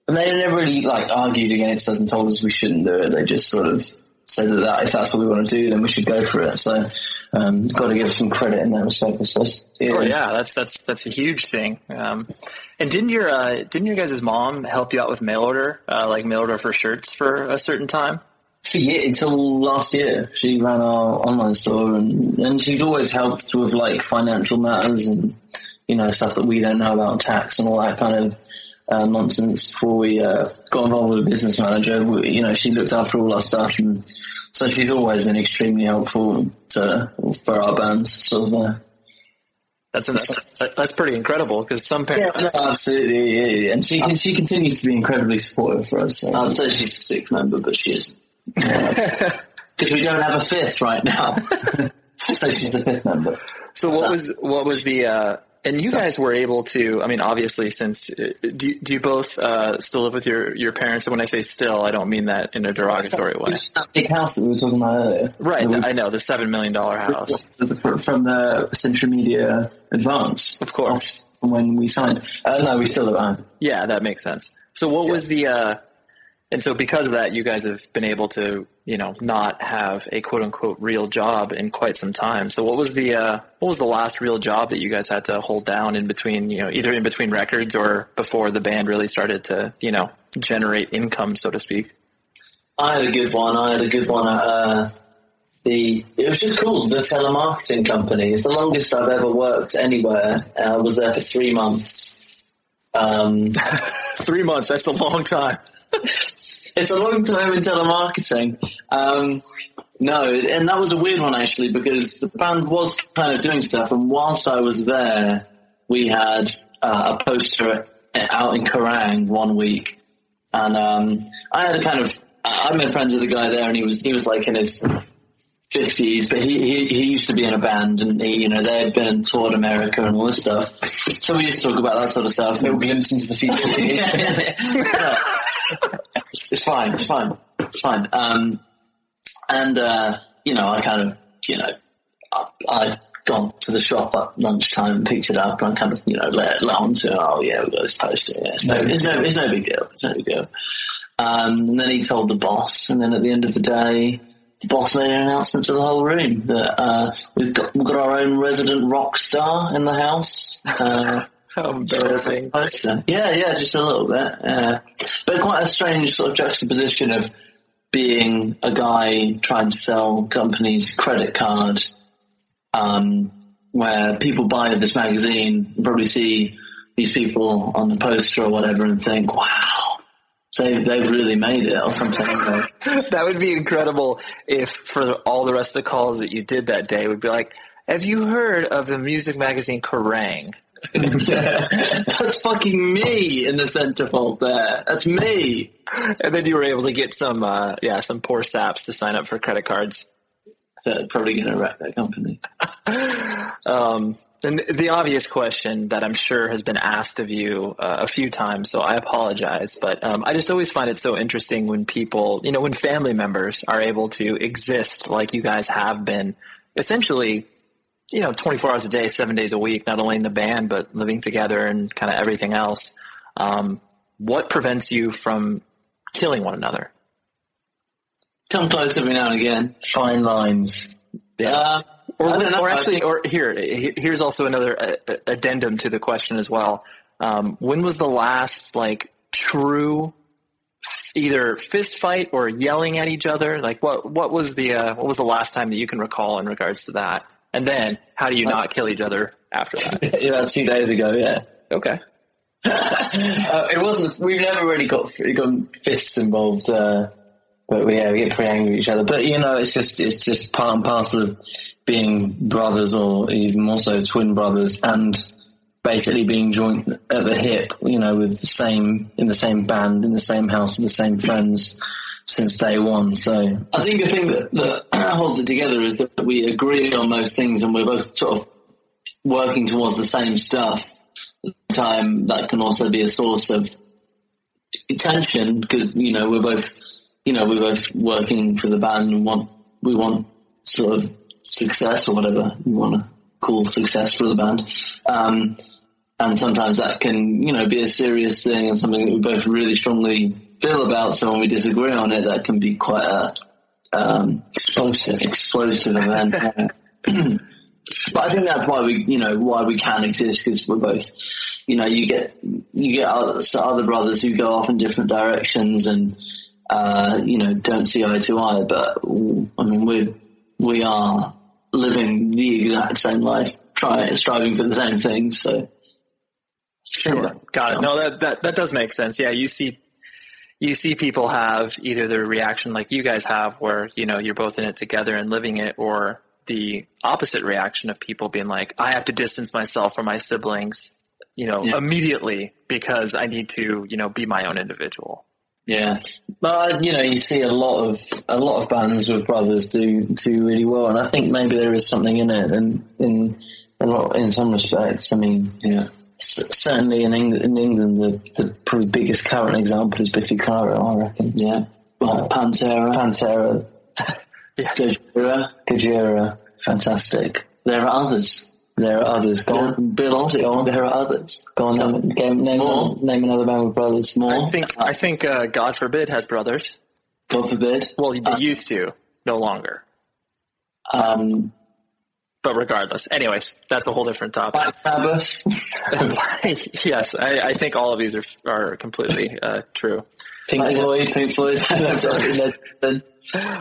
And they never really like argued against us and told us we shouldn't do it. They just sort of said that if that's what we want to do, then we should go for it. So, um, got to give some credit in that respect, I suppose. Yeah. Oh yeah, that's that's that's a huge thing. Um, and didn't your uh, didn't your guys' mom help you out with mail order, uh, like mail order for shirts for a certain time? Yeah, until last year, she ran our online store, and and she's always helped with like financial matters and you know stuff that we don't know about tax and all that kind of uh, nonsense before we uh, got involved with a business manager. We, you know, she looked after all our stuff, and so she's always been extremely helpful to, for our bands. So uh, that's, that's that's pretty incredible because some parents yeah, no, absolutely, yeah, yeah. and she she continues to be incredibly supportive for us. So. I'd say she's the sixth member, but she isn't because we don't have a fifth right now. so she's the fifth member. So what was what was the uh, and you guys were able to, I mean, obviously, since uh, do you, do you both uh, still live with your, your parents? And when I say still, I don't mean that in a derogatory way. Big house that we were talking about earlier. Right, I know the seven million dollar house from the Century Media Advance, of course, from when we signed. Uh, no, we still live at home. Yeah, that makes sense. So, what yeah. was the? Uh, and so, because of that, you guys have been able to you know, not have a quote unquote real job in quite some time. So what was the, uh, what was the last real job that you guys had to hold down in between, you know, either in between records or before the band really started to, you know, generate income, so to speak? I had a good one. I had a good one at, uh, the, it was just called the telemarketing company. It's the longest I've ever worked anywhere. I was there for three months. Um, three months, that's a long time. it's a long time in telemarketing. Um, no, and that was a weird one actually because the band was kind of doing stuff, and whilst I was there, we had uh, a poster out in Kerrang one week, and um, I had a kind of I made friends with a guy there, and he was he was like in his fifties, but he, he he used to be in a band, and he, you know they had been toured America and all this stuff. So we used to talk about that sort of stuff. Maybe glimpse into the future. It's fine. It's fine. It's fine. Um, and uh, you know, I kind of, you know, I, I gone to the shop at lunchtime and picked it up and I kind of, you know, let, let on to, oh yeah, we got this poster. Yeah, it's no, it's no, it's no big deal. It's no big deal. Um, and then he told the boss, and then at the end of the day, the boss made an announcement to the whole room that uh, we've got we've got our own resident rock star in the house. Uh, how embarrassing. Yeah, yeah, just a little bit. Yeah. But quite a strange sort of juxtaposition of being a guy trying to sell companies credit cards, um, where people buy this magazine, probably see these people on the poster or whatever and think, wow, they've, they've really made it or something. that would be incredible if for all the rest of the calls that you did that day would be like, have you heard of the music magazine Kerrang? That's fucking me in the centerfold there. That's me. And then you were able to get some, uh, yeah, some poor saps to sign up for credit cards. That probably going to wreck that company. um, and the obvious question that I'm sure has been asked of you uh, a few times, so I apologize, but um, I just always find it so interesting when people, you know, when family members are able to exist like you guys have been, essentially you know, 24 hours a day, seven days a week, not only in the band, but living together and kind of everything else. Um, what prevents you from killing one another? Come close every now and again. Fine lines. Yeah. Uh, or, or actually, or here, here's also another uh, addendum to the question as well. Um, when was the last like true either fist fight or yelling at each other? Like what what was the uh, what was the last time that you can recall in regards to that? And then how do you not kill each other after that? About two days ago, yeah. Okay. uh, it wasn't. We've never really got got fists involved, uh, but we, yeah, we get pretty angry with each other. But you know, it's just it's just part and parcel of being brothers, or even more so twin brothers, and basically being joint at the hip. You know, with the same in the same band, in the same house, with the same friends since day one. So I think the thing that, that holds it together is that we agree on most things, and we're both sort of working towards the same stuff. Time that can also be a source of tension because you know we're both you know we're both working for the band and want we want sort of success or whatever. You want to call success for the band. Um, and sometimes that can you know be a serious thing and something that we both really strongly feel about someone, we disagree on it that can be quite a um, explosive explosive event But I think that's why we, you know, why we can exist because we're both, you know, you get you get other, other brothers who go off in different directions and uh, you know don't see eye to eye. But I mean, we we are living the exact same life, trying striving for the same things. So sure, got it. No, that that that does make sense. Yeah, you see you see people have either the reaction like you guys have where you know you're both in it together and living it or the opposite reaction of people being like, I have to distance myself from my siblings, you know, yeah. immediately because I need to, you know, be my own individual. Yeah, but uh, you know, you see a lot of a lot of bands with brothers do do really well, and I think maybe there is something in it, and in a lot in some respects. I mean, yeah, certainly in England, in England, the the probably biggest current example is Biffy Clyro, I reckon. Yeah, well, Pantera, Pantera, yeah. Gojira. Gojira. Fantastic. There are others. There are others. Go on. Bill Oddie. There are others. Go on. Name, name, name, More. name another band with brothers. More. I think, I think, uh, God forbid has brothers. God forbid. Well, they uh, used to. No longer. Um, but regardless, anyways, that's a whole different topic. Sabbath. yes, I, I, think all of these are are completely uh, true. Pink Floyd, Pink Floyd.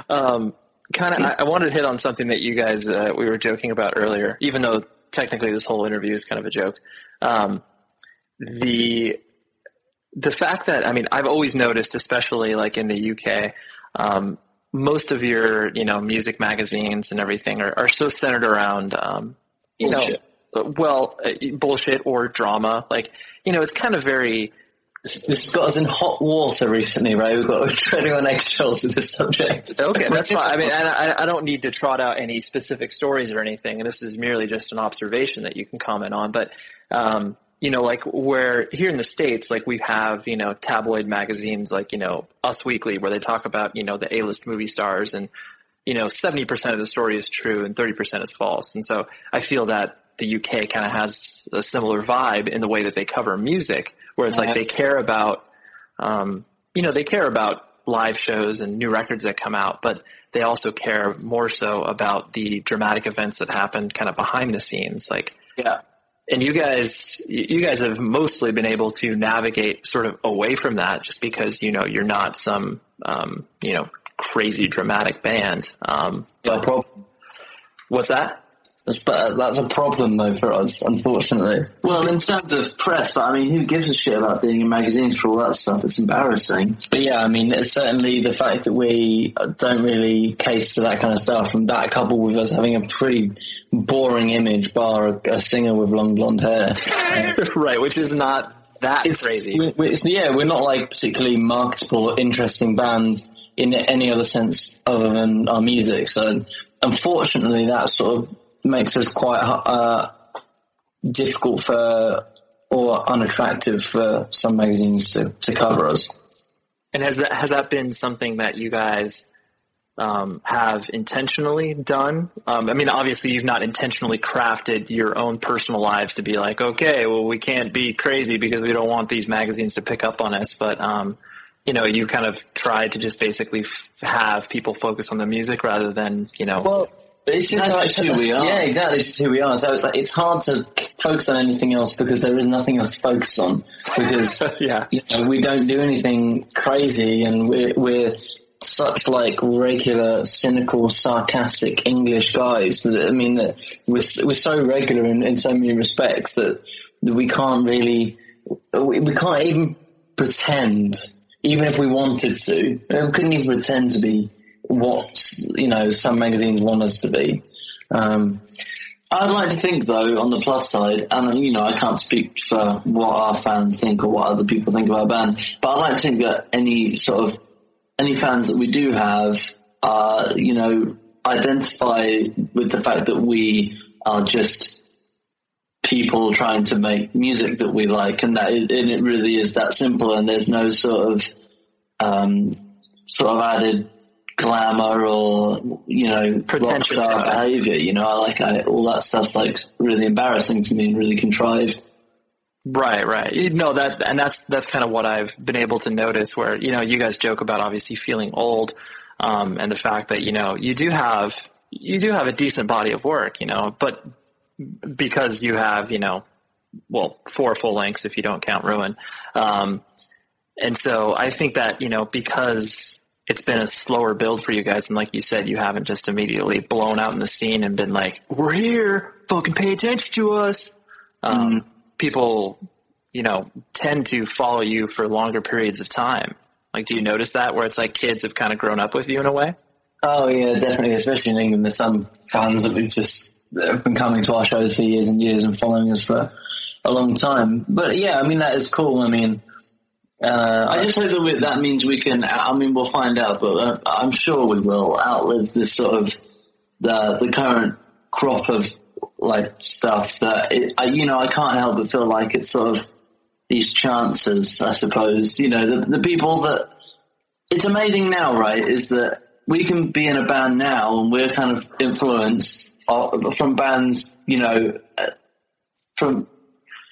um, kind of, I, I, wanted to hit on something that you guys uh, we were joking about earlier, even though technically this whole interview is kind of a joke. Um, the the fact that I mean, I've always noticed, especially like in the UK, um, most of your you know music magazines and everything are, are so centered around um, you bullshit. know well uh, bullshit or drama. Like you know, it's kind of very this got us in hot water recently, right? We've got treading on eggshells with this subject. Okay, that's fine. I mean, I, I don't need to trot out any specific stories or anything, and this is merely just an observation that you can comment on. But, um, you know, like where here in the States, like we have, you know, tabloid magazines like, you know, Us Weekly, where they talk about, you know, the A-list movie stars and, you know, 70% of the story is true and 30% is false. And so I feel that the UK kind of has a similar vibe in the way that they cover music where it's like they care about, um, you know, they care about live shows and new records that come out, but they also care more so about the dramatic events that happen kind of behind the scenes. Like, yeah. And you guys, you guys have mostly been able to navigate sort of away from that just because, you know, you're not some, um, you know, crazy dramatic band. Um, but what's that? That's, that's a problem though for us, unfortunately. Well, in terms of press, I mean, who gives a shit about being in magazines for all that stuff? It's embarrassing. But yeah, I mean, it's certainly the fact that we don't really cater to that kind of stuff, and that coupled with us having a pretty boring image, bar a, a singer with long blonde hair, right? Which is not that it's, crazy. We, yeah, we're not like particularly marketable or interesting band in any other sense other than our music. So unfortunately, that sort of makes us quite uh, difficult for or unattractive for some magazines to, to cover us. And has that has that been something that you guys um, have intentionally done? Um, I mean, obviously, you've not intentionally crafted your own personal lives to be like, okay, well, we can't be crazy because we don't want these magazines to pick up on us. But um, you know, you kind of tried to just basically f- have people focus on the music rather than you know. Well, it's just like, who we are. Yeah, exactly. It's just who we are. So it's like it's hard to focus on anything else because there is nothing else to focus on. Because yeah, you know, we don't do anything crazy, and we're we're such like regular, cynical, sarcastic English guys. That, I mean, that we're we're so regular in, in so many respects that, that we can't really we, we can't even pretend, even if we wanted to, we couldn't even pretend to be what you know some magazines want us to be. Um, I'd like to think, though, on the plus side, and you know, I can't speak for what our fans think or what other people think of our band, but I like to think that any sort of any fans that we do have, uh, you know, identify with the fact that we are just people trying to make music that we like, and that it, and it really is that simple, and there's no sort of um, sort of added glamour or you know Pretentious behavior. You know, I like I, all that stuff's like really embarrassing to me and really contrived. Right, right. You know that, and that's that's kind of what I've been able to notice. Where you know, you guys joke about obviously feeling old, um, and the fact that you know you do have you do have a decent body of work, you know, but because you have you know, well, four full lengths if you don't count Ruin, um, and so I think that you know because it's been a slower build for you guys, and like you said, you haven't just immediately blown out in the scene and been like, "We're here, fucking pay attention to us." um, people, you know, tend to follow you for longer periods of time. Like, do you notice that where it's like kids have kind of grown up with you in a way? Oh yeah, definitely. Especially in England, there's some fans that we've just that have been coming to our shows for years and years and following us for a long time. But yeah, I mean that is cool. I mean, uh, I just hope that we, that means we can. I mean, we'll find out, but uh, I'm sure we will outlive this sort of the the current crop of like stuff that it, I, you know I can't help but feel like it's sort of these chances. I suppose you know the the people that it's amazing now, right? Is that we can be in a band now and we're kind of influenced uh, from bands, you know, uh, from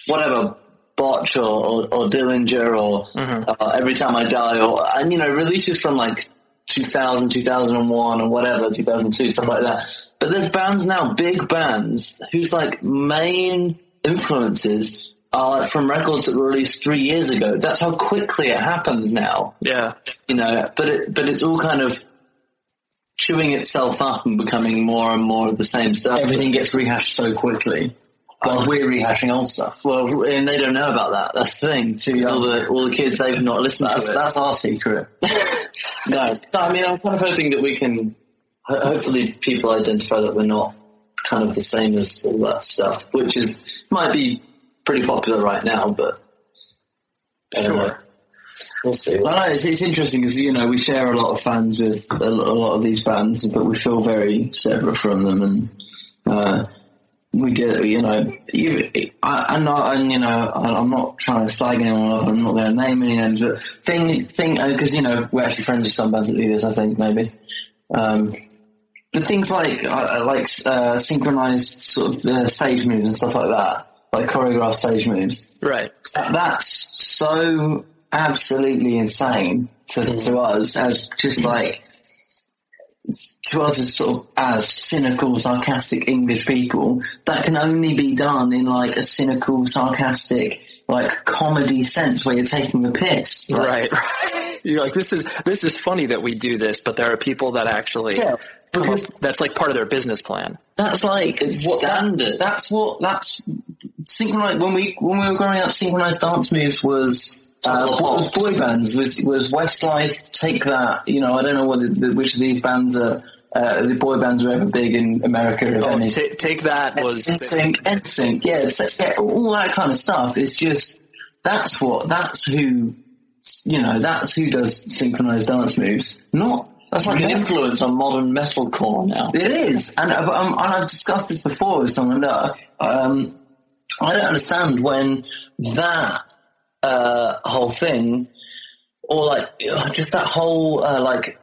whatever Botch or, or, or Dillinger or uh, Every Time I Die or and you know releases from like 2000, 2001 or whatever, 2002, stuff like that. But there's bands now, big bands, whose like main influences are like, from records that were released three years ago. That's how quickly it happens now Yeah. you know, but it, but it's all kind of chewing itself up and becoming more and more of the same stuff. everything gets rehashed so quickly. While we're rehashing old stuff. Well, and they don't know about that. That's the thing. To all the all the kids, they've not listened That's, to it. that's our secret. no, So, I mean, I'm kind of hoping that we can. Hopefully, people identify that we're not kind of the same as all that stuff, which is might be pretty popular right now, but know. We'll see. I know it's, it's interesting because you know we share a lot of fans with a, a lot of these bands, but we feel very separate from them, and uh, we get you know you, I, I'm not and you know I- I'm not trying to slag anyone off. I'm not going to name any names, but thing thing because you know we're actually friends with some bands that do this. I think maybe. Um, but things like uh, like uh, synchronized sort of uh, stage moves and stuff like that, like choreographed stage moves Right. that's so absolutely insane to, mm. to us as just like to us as sort of as cynical, sarcastic English people. That can only be done in like a cynical, sarcastic, like comedy sense where you're taking the piss. Like, Right. Right. You're like, this is, this is funny that we do this, but there are people that actually, Yeah, because- that's like part of their business plan. That's like It's what that, standard. that's what that's synchronized when we when we were growing up. Synchronized dance moves was. Uh, Top of the what was boy bands was was Westlife. Take that. You know, I don't know whether the, which of these bands are uh, the boy bands were ever big in America. Oh, any. ta- take that was, NSYNC, NSYNC, yeah, all that kind of stuff. It's just that's what that's who you know. That's who does synchronized dance moves. Not that's like Like an influence on modern metalcore now. it is, and, uh, um, and I've discussed this before with someone that um, I don't understand when that uh, whole thing, or like just that whole uh, like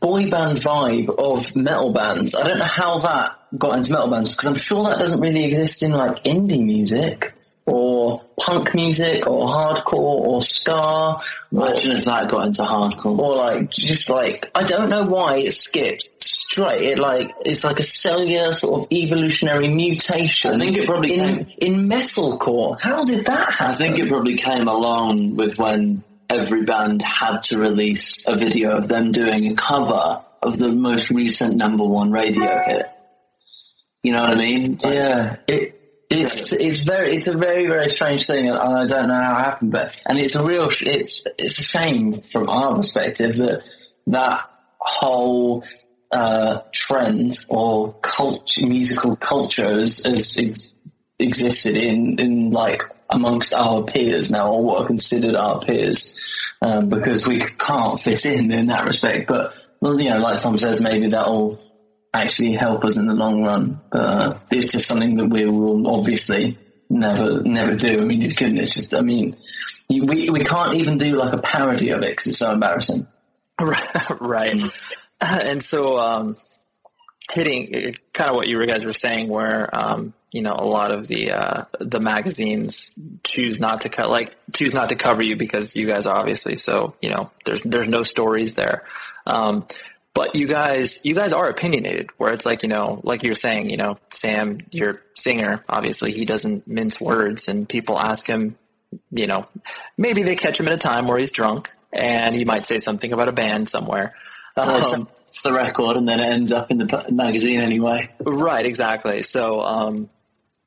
boy band vibe of metal bands. I don't know how that got into metal bands because I'm sure that doesn't really exist in like indie music or punk music or hardcore or ska. or- Imagine if that got into hardcore. or like just like I don't know why it skipped straight. It like it's like a cellular sort of evolutionary mutation. I think it probably in in metalcore. How did that happen? I think it probably came along with when every band had to release a video of them doing a cover of the most recent number one radio hit. You know what I mean? Like, yeah, it It's it's very it's a very very strange thing, and I don't know how it happened, but and it's a real it's it's a shame from our perspective that that whole uh, or culture, musical culture as, ex- existed in in like amongst our peers now, or what are considered our peers, um, because we can't fit in in that respect. But well, you know, like Tom says, maybe that'll actually help us in the long run. Uh, it's just something that we will obviously never, never do. I mean, you couldn't, it's just, I mean, we, we can't even do like a parody of it because it's so embarrassing. right. And so, um, hitting kind of what you guys were saying where, um, you know, a lot of the, uh, the magazines choose not to cut, like choose not to cover you because you guys obviously so, you know, there's, there's no stories there. Um, but you guys, you guys are opinionated where it's like, you know, like you're saying, you know, Sam, your singer, obviously he doesn't mince words and people ask him, you know, maybe they catch him at a time where he's drunk and he might say something about a band somewhere. Um, it's the record and then it ends up in the magazine anyway. Right, exactly. So, um,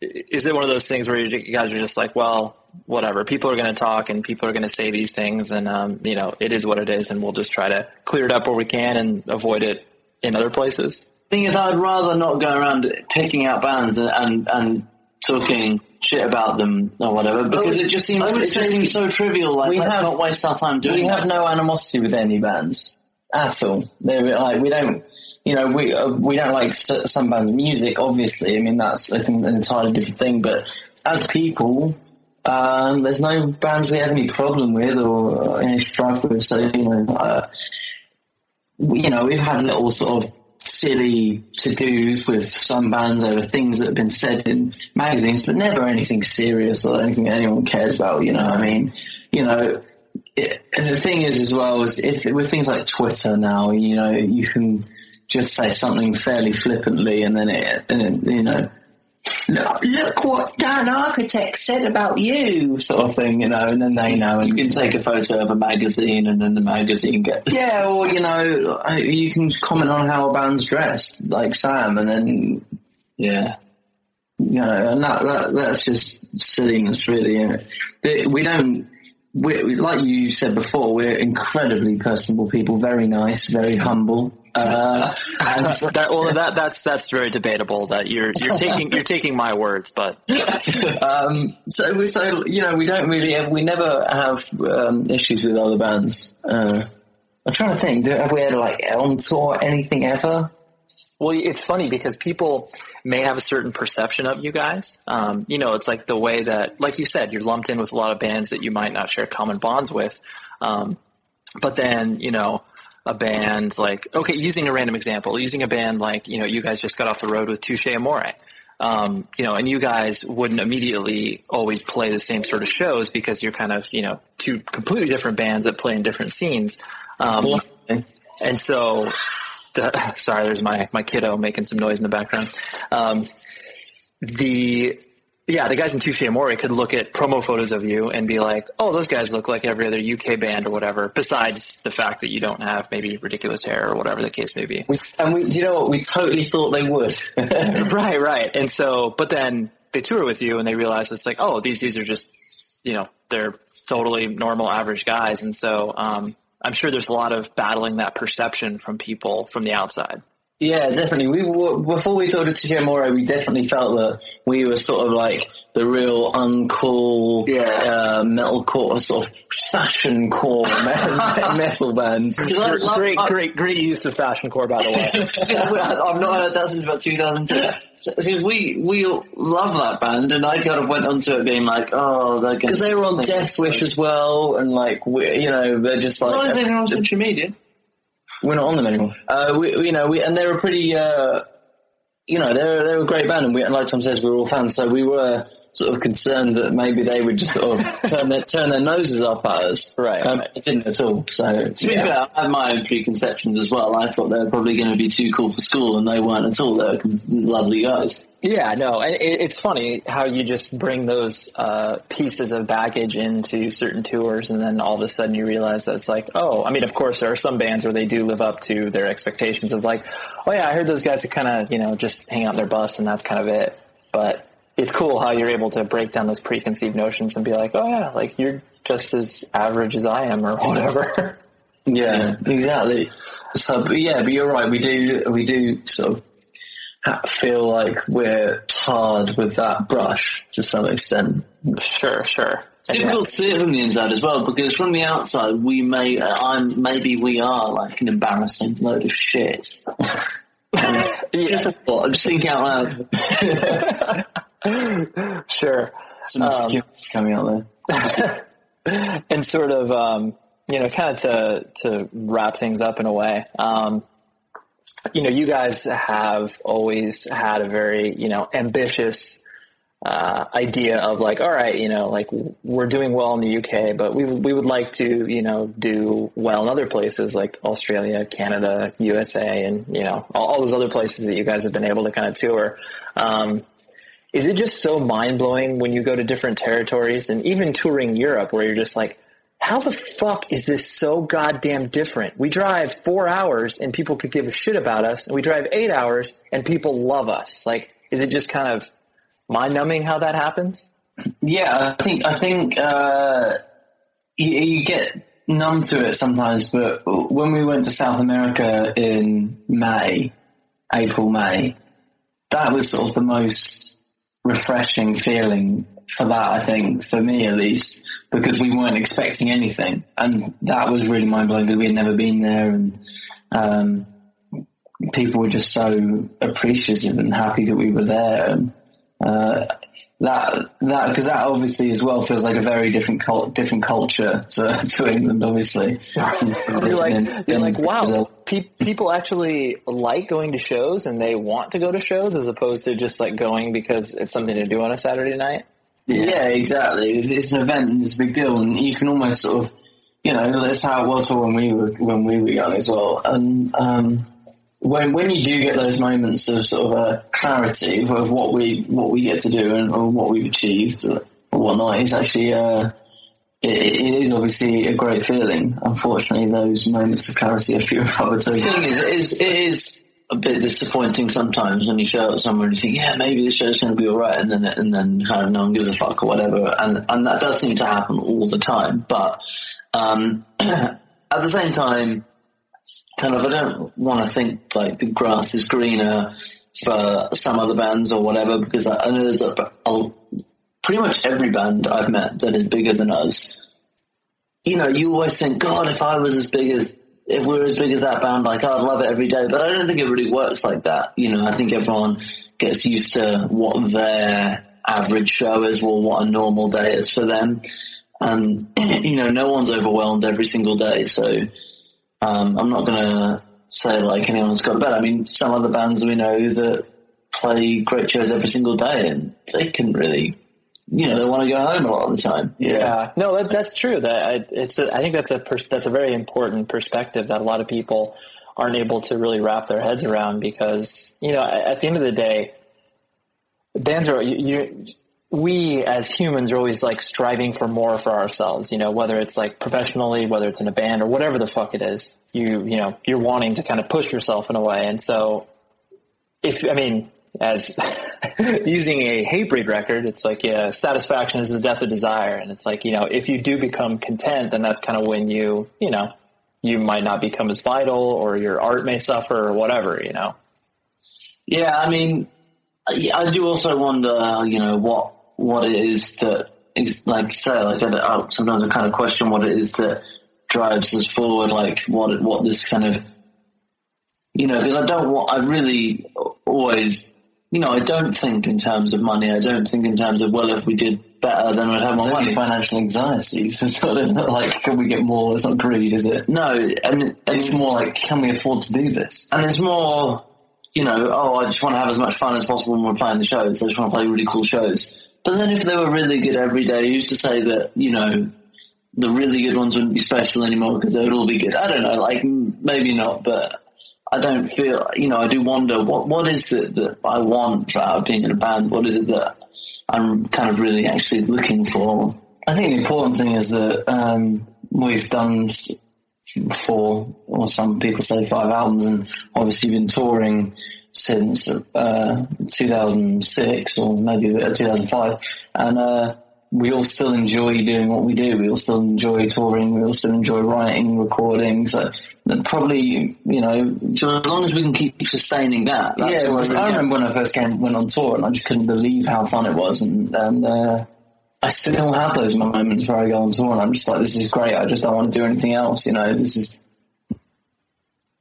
is it one of those things where you guys are just like, well, whatever. People are going to talk and people are going to say these things, and um, you know, it is what it is, and we'll just try to clear it up where we can and avoid it in other places. Thing is, I'd rather not go around picking out bands and and, and talking shit about them or whatever because it just seems it just seems so trivial. Like we let's have, not waste our time doing. We have no animosity with any bands at all. They're like we don't you know, we uh, we don't like some bands' music. Obviously, I mean that's an entirely different thing. But as people, um, there's no bands we have any problem with or any strife with. So you know, uh, you know, we've had little sort of silly to dos with some bands over things that have been said in magazines, but never anything serious or anything anyone cares about. You know, I mean, you know. It, and the thing is, as well, is if with things like Twitter now, you know, you can just say something fairly flippantly, and then it, and it you know, look, look what Dan Architect said about you, sort of thing, you know, and then they know. And you can take a photo of a magazine, and then the magazine gets. Yeah, or you know, you can comment on how a band's dressed, like Sam, and then yeah, you know, and that, that that's just silliness, really. We don't. We, like you said before, we're incredibly personable people, very nice, very humble. Uh, and that, well, that, that's that's very debatable. That you're you're taking you're taking my words, but um, so we so you know we don't really have, we never have um, issues with other bands. Uh, I'm trying to think. Do, have we had like on tour anything ever? Well, it's funny because people may have a certain perception of you guys. Um, you know, it's like the way that, like you said, you're lumped in with a lot of bands that you might not share common bonds with. Um, but then, you know, a band like, okay, using a random example, using a band like, you know, you guys just got off the road with Touche Amore. Um, you know, and you guys wouldn't immediately always play the same sort of shows because you're kind of, you know, two completely different bands that play in different scenes. Um, and so, sorry, there's my, my kiddo making some noise in the background. Um, the, yeah, the guys in Touche Amore could look at promo photos of you and be like, oh, those guys look like every other UK band or whatever, besides the fact that you don't have maybe ridiculous hair or whatever the case may be. We, and we, you know what, we totally thought they would. right, right. And so, but then they tour with you and they realize it's like, oh, these dudes are just, you know, they're totally normal average guys. And so, um, I'm sure there's a lot of battling that perception from people from the outside. Yeah, definitely. We before we talked to Touche Amore, we definitely felt that we were sort of like the real uncool, yeah. uh, metalcore sort of fashion core metal band. Great, great, great use of fashion core, by the way. I've not heard that since about 2002. Because we we love that band, and I kind of went onto it being like, oh, they're because they were on Death Wish as well, and like we, you know, they're just like. Why is anyone on social media? We're not on them anymore. Uh, we, you know, we, and they're a pretty, uh, you know, they're, they're a great band and we, and like Tom says, we're all fans. So we were sort of concerned that maybe they would just sort of turn their, turn their noses up at us. Right. Um, it didn't at all. So to be yeah. fair, I had my own preconceptions as well. I thought they were probably going to be too cool for school and they weren't at all. They were lovely guys. Yeah, no, and it's funny how you just bring those uh, pieces of baggage into certain tours, and then all of a sudden you realize that it's like, oh, I mean, of course there are some bands where they do live up to their expectations of like, oh yeah, I heard those guys are kind of you know just hang out their bus and that's kind of it. But it's cool how you're able to break down those preconceived notions and be like, oh yeah, like you're just as average as I am or whatever. Yeah, exactly. So, but yeah, but you're right. We do, we do sort of feel like we're tarred with that brush to some extent. sure, sure. It's difficult to see it from the inside as well because from the outside we may, uh, I'm maybe we are like an embarrassing load of shit. Just a thought. I'm just thinking out loud. sure. Some um, coming out there. and sort of, um, you know, kind of to to wrap things up in a way. Um, you know, you guys have always had a very, you know, ambitious uh, idea of like, all right, you know, like we're doing well in the UK, but we we would like to, you know, do well in other places like Australia, Canada, USA, and you know, all, all those other places that you guys have been able to kind of tour. Um, is it just so mind blowing when you go to different territories and even touring Europe where you're just like, how the fuck is this so goddamn different? We drive four hours and people could give a shit about us, and we drive eight hours and people love us. Like, is it just kind of mind numbing how that happens? Yeah, I think I think uh, you, you, get numb to it sometimes. But when we went to South America in May, April, May, that was sort of the most refreshing feeling for that. I think for me at least because we weren't expecting anything, and that was really mind blowing because we had never been there, and um, people were just so appreciative and happy that we were there. And, uh, that that because that obviously as well feels like a very different cult, different culture to, to England. Obviously, you're like in, you're like wow, pe- people actually like going to shows and they want to go to shows as opposed to just like going because it's something to do on a Saturday night. Yeah, yeah exactly. It's, it's, an event and it's a big deal, and you can almost sort of, you know, that's how it was for when we were when we were young as well. And um, when when you do get those moments of sort of a clarity of what we what we get to do and what we've achieved or, whatnot, it's actually uh, it, it is obviously a great feeling. Unfortunately, those moments of clarity are few and far between. The thing is, it is, it is a bit disappointing sometimes when you show up somewhere and you think, yeah, maybe the show's going to be all right, and then and then kind of no one gives a fuck or whatever, and and that does seem to happen all the time. But um, at the same time, kind of, I don't want to think like the grass is greener for some other bands or whatever, because I, know there's a, a, pretty much every band I've met that is bigger than us. You know, you always think, God, if I was as big as if we're as big as that band, like I'd love it every day. But I don't think it really works like that. You know, I think everyone gets used to what their average show is or what a normal day is for them. And, you know, no one's overwhelmed every single day. So, um, I'm not going to say like anyone's got a better. I mean, some other bands we know that play great shows every single day and they can really you know they want to go home a lot of the time. Yeah, yeah. no, that, that's true. That I, it's a, I think that's a pers- that's a very important perspective that a lot of people aren't able to really wrap their heads around because you know at the end of the day, bands are you, you we as humans are always like striving for more for ourselves. You know, whether it's like professionally, whether it's in a band or whatever the fuck it is, you you know you're wanting to kind of push yourself in a way, and so if I mean as using a Hatebreed record, it's like, yeah, satisfaction is the death of desire. And it's like, you know, if you do become content, then that's kind of when you, you know, you might not become as vital or your art may suffer or whatever, you know? Yeah. I mean, I do also wonder, you know, what, what it is that, like say, like I, sometimes I kind of question what it is that drives us forward, like what, what this kind of, you know, because I don't want, I really always you know, I don't think in terms of money. I don't think in terms of well, if we did better, then we'd have more money. Financial anxiety. So it's not, it's not like can we get more? It's not greed, is it? No, and, it's more like can we afford to do this? And it's more, you know, oh, I just want to have as much fun as possible when we're playing the shows. I just want to play really cool shows. But then if they were really good every day, who's to say that you know the really good ones wouldn't be special anymore because they would all be good? I don't know. Like maybe not, but I don't feel, you know, I do wonder what what is it that I want out of being in a band? What is it that I'm kind of really actually looking for? I think the important thing is that um, we've done four or some people say five albums, and obviously been touring since uh, 2006 or maybe 2005, and uh, we all still enjoy doing what we do. We all still enjoy touring. We all still enjoy writing, recording. So probably, you know, so as long as we can keep sustaining that. yeah, I remember when I first came went on tour, and I just couldn't believe how fun it was, and and. Uh, I still have those moments where I go on tour and I'm just like, this is great. I just don't want to do anything else. You know, this is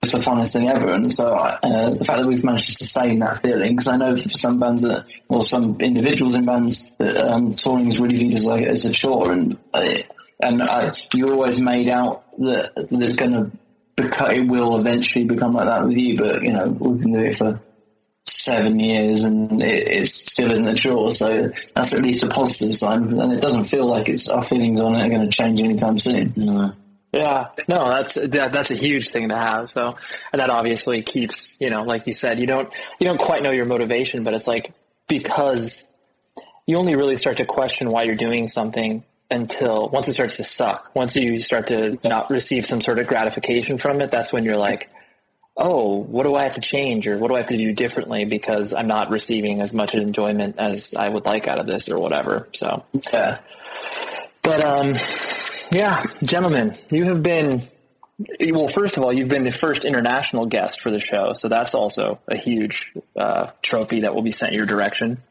it's the funnest thing ever. And so uh, the fact that we've managed to sustain that feeling, because I know for some bands that, or some individuals in bands, that um, touring is really viewed as like as a chore, and uh, and I, you always made out that there's going to become, it will eventually become like that with you. But you know, we can do it for seven years and it, it, still isn't a chore. So that's at least a positive sign. And it doesn't feel like it's our feelings on it are going to change anytime soon. No. Yeah, no, that's that, that's a huge thing to have. So, and that obviously keeps you know, like you said, you don't you don't quite know your motivation, but it's like because you only really start to question why you're doing something until once it starts to suck. Once you start to not receive some sort of gratification from it, that's when you're like, oh, what do I have to change or what do I have to do differently because I'm not receiving as much enjoyment as I would like out of this or whatever. So, yeah. But, um, yeah, gentlemen, you have been, well, first of all, you've been the first international guest for the show. So that's also a huge, uh, trophy that will be sent your direction.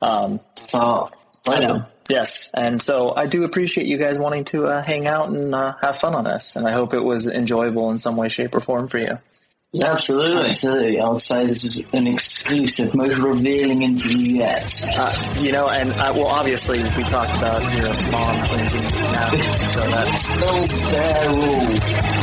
Um, so I know. Yes. And so I do appreciate you guys wanting to uh, hang out and uh, have fun on this. And I hope it was enjoyable in some way, shape, or form for you. Yeah, absolutely. Absolutely. I would say this is an exclusive, most revealing interview yet. Uh, you know, and uh, well, obviously we talked about your mom cleaning now, so that's still their rule.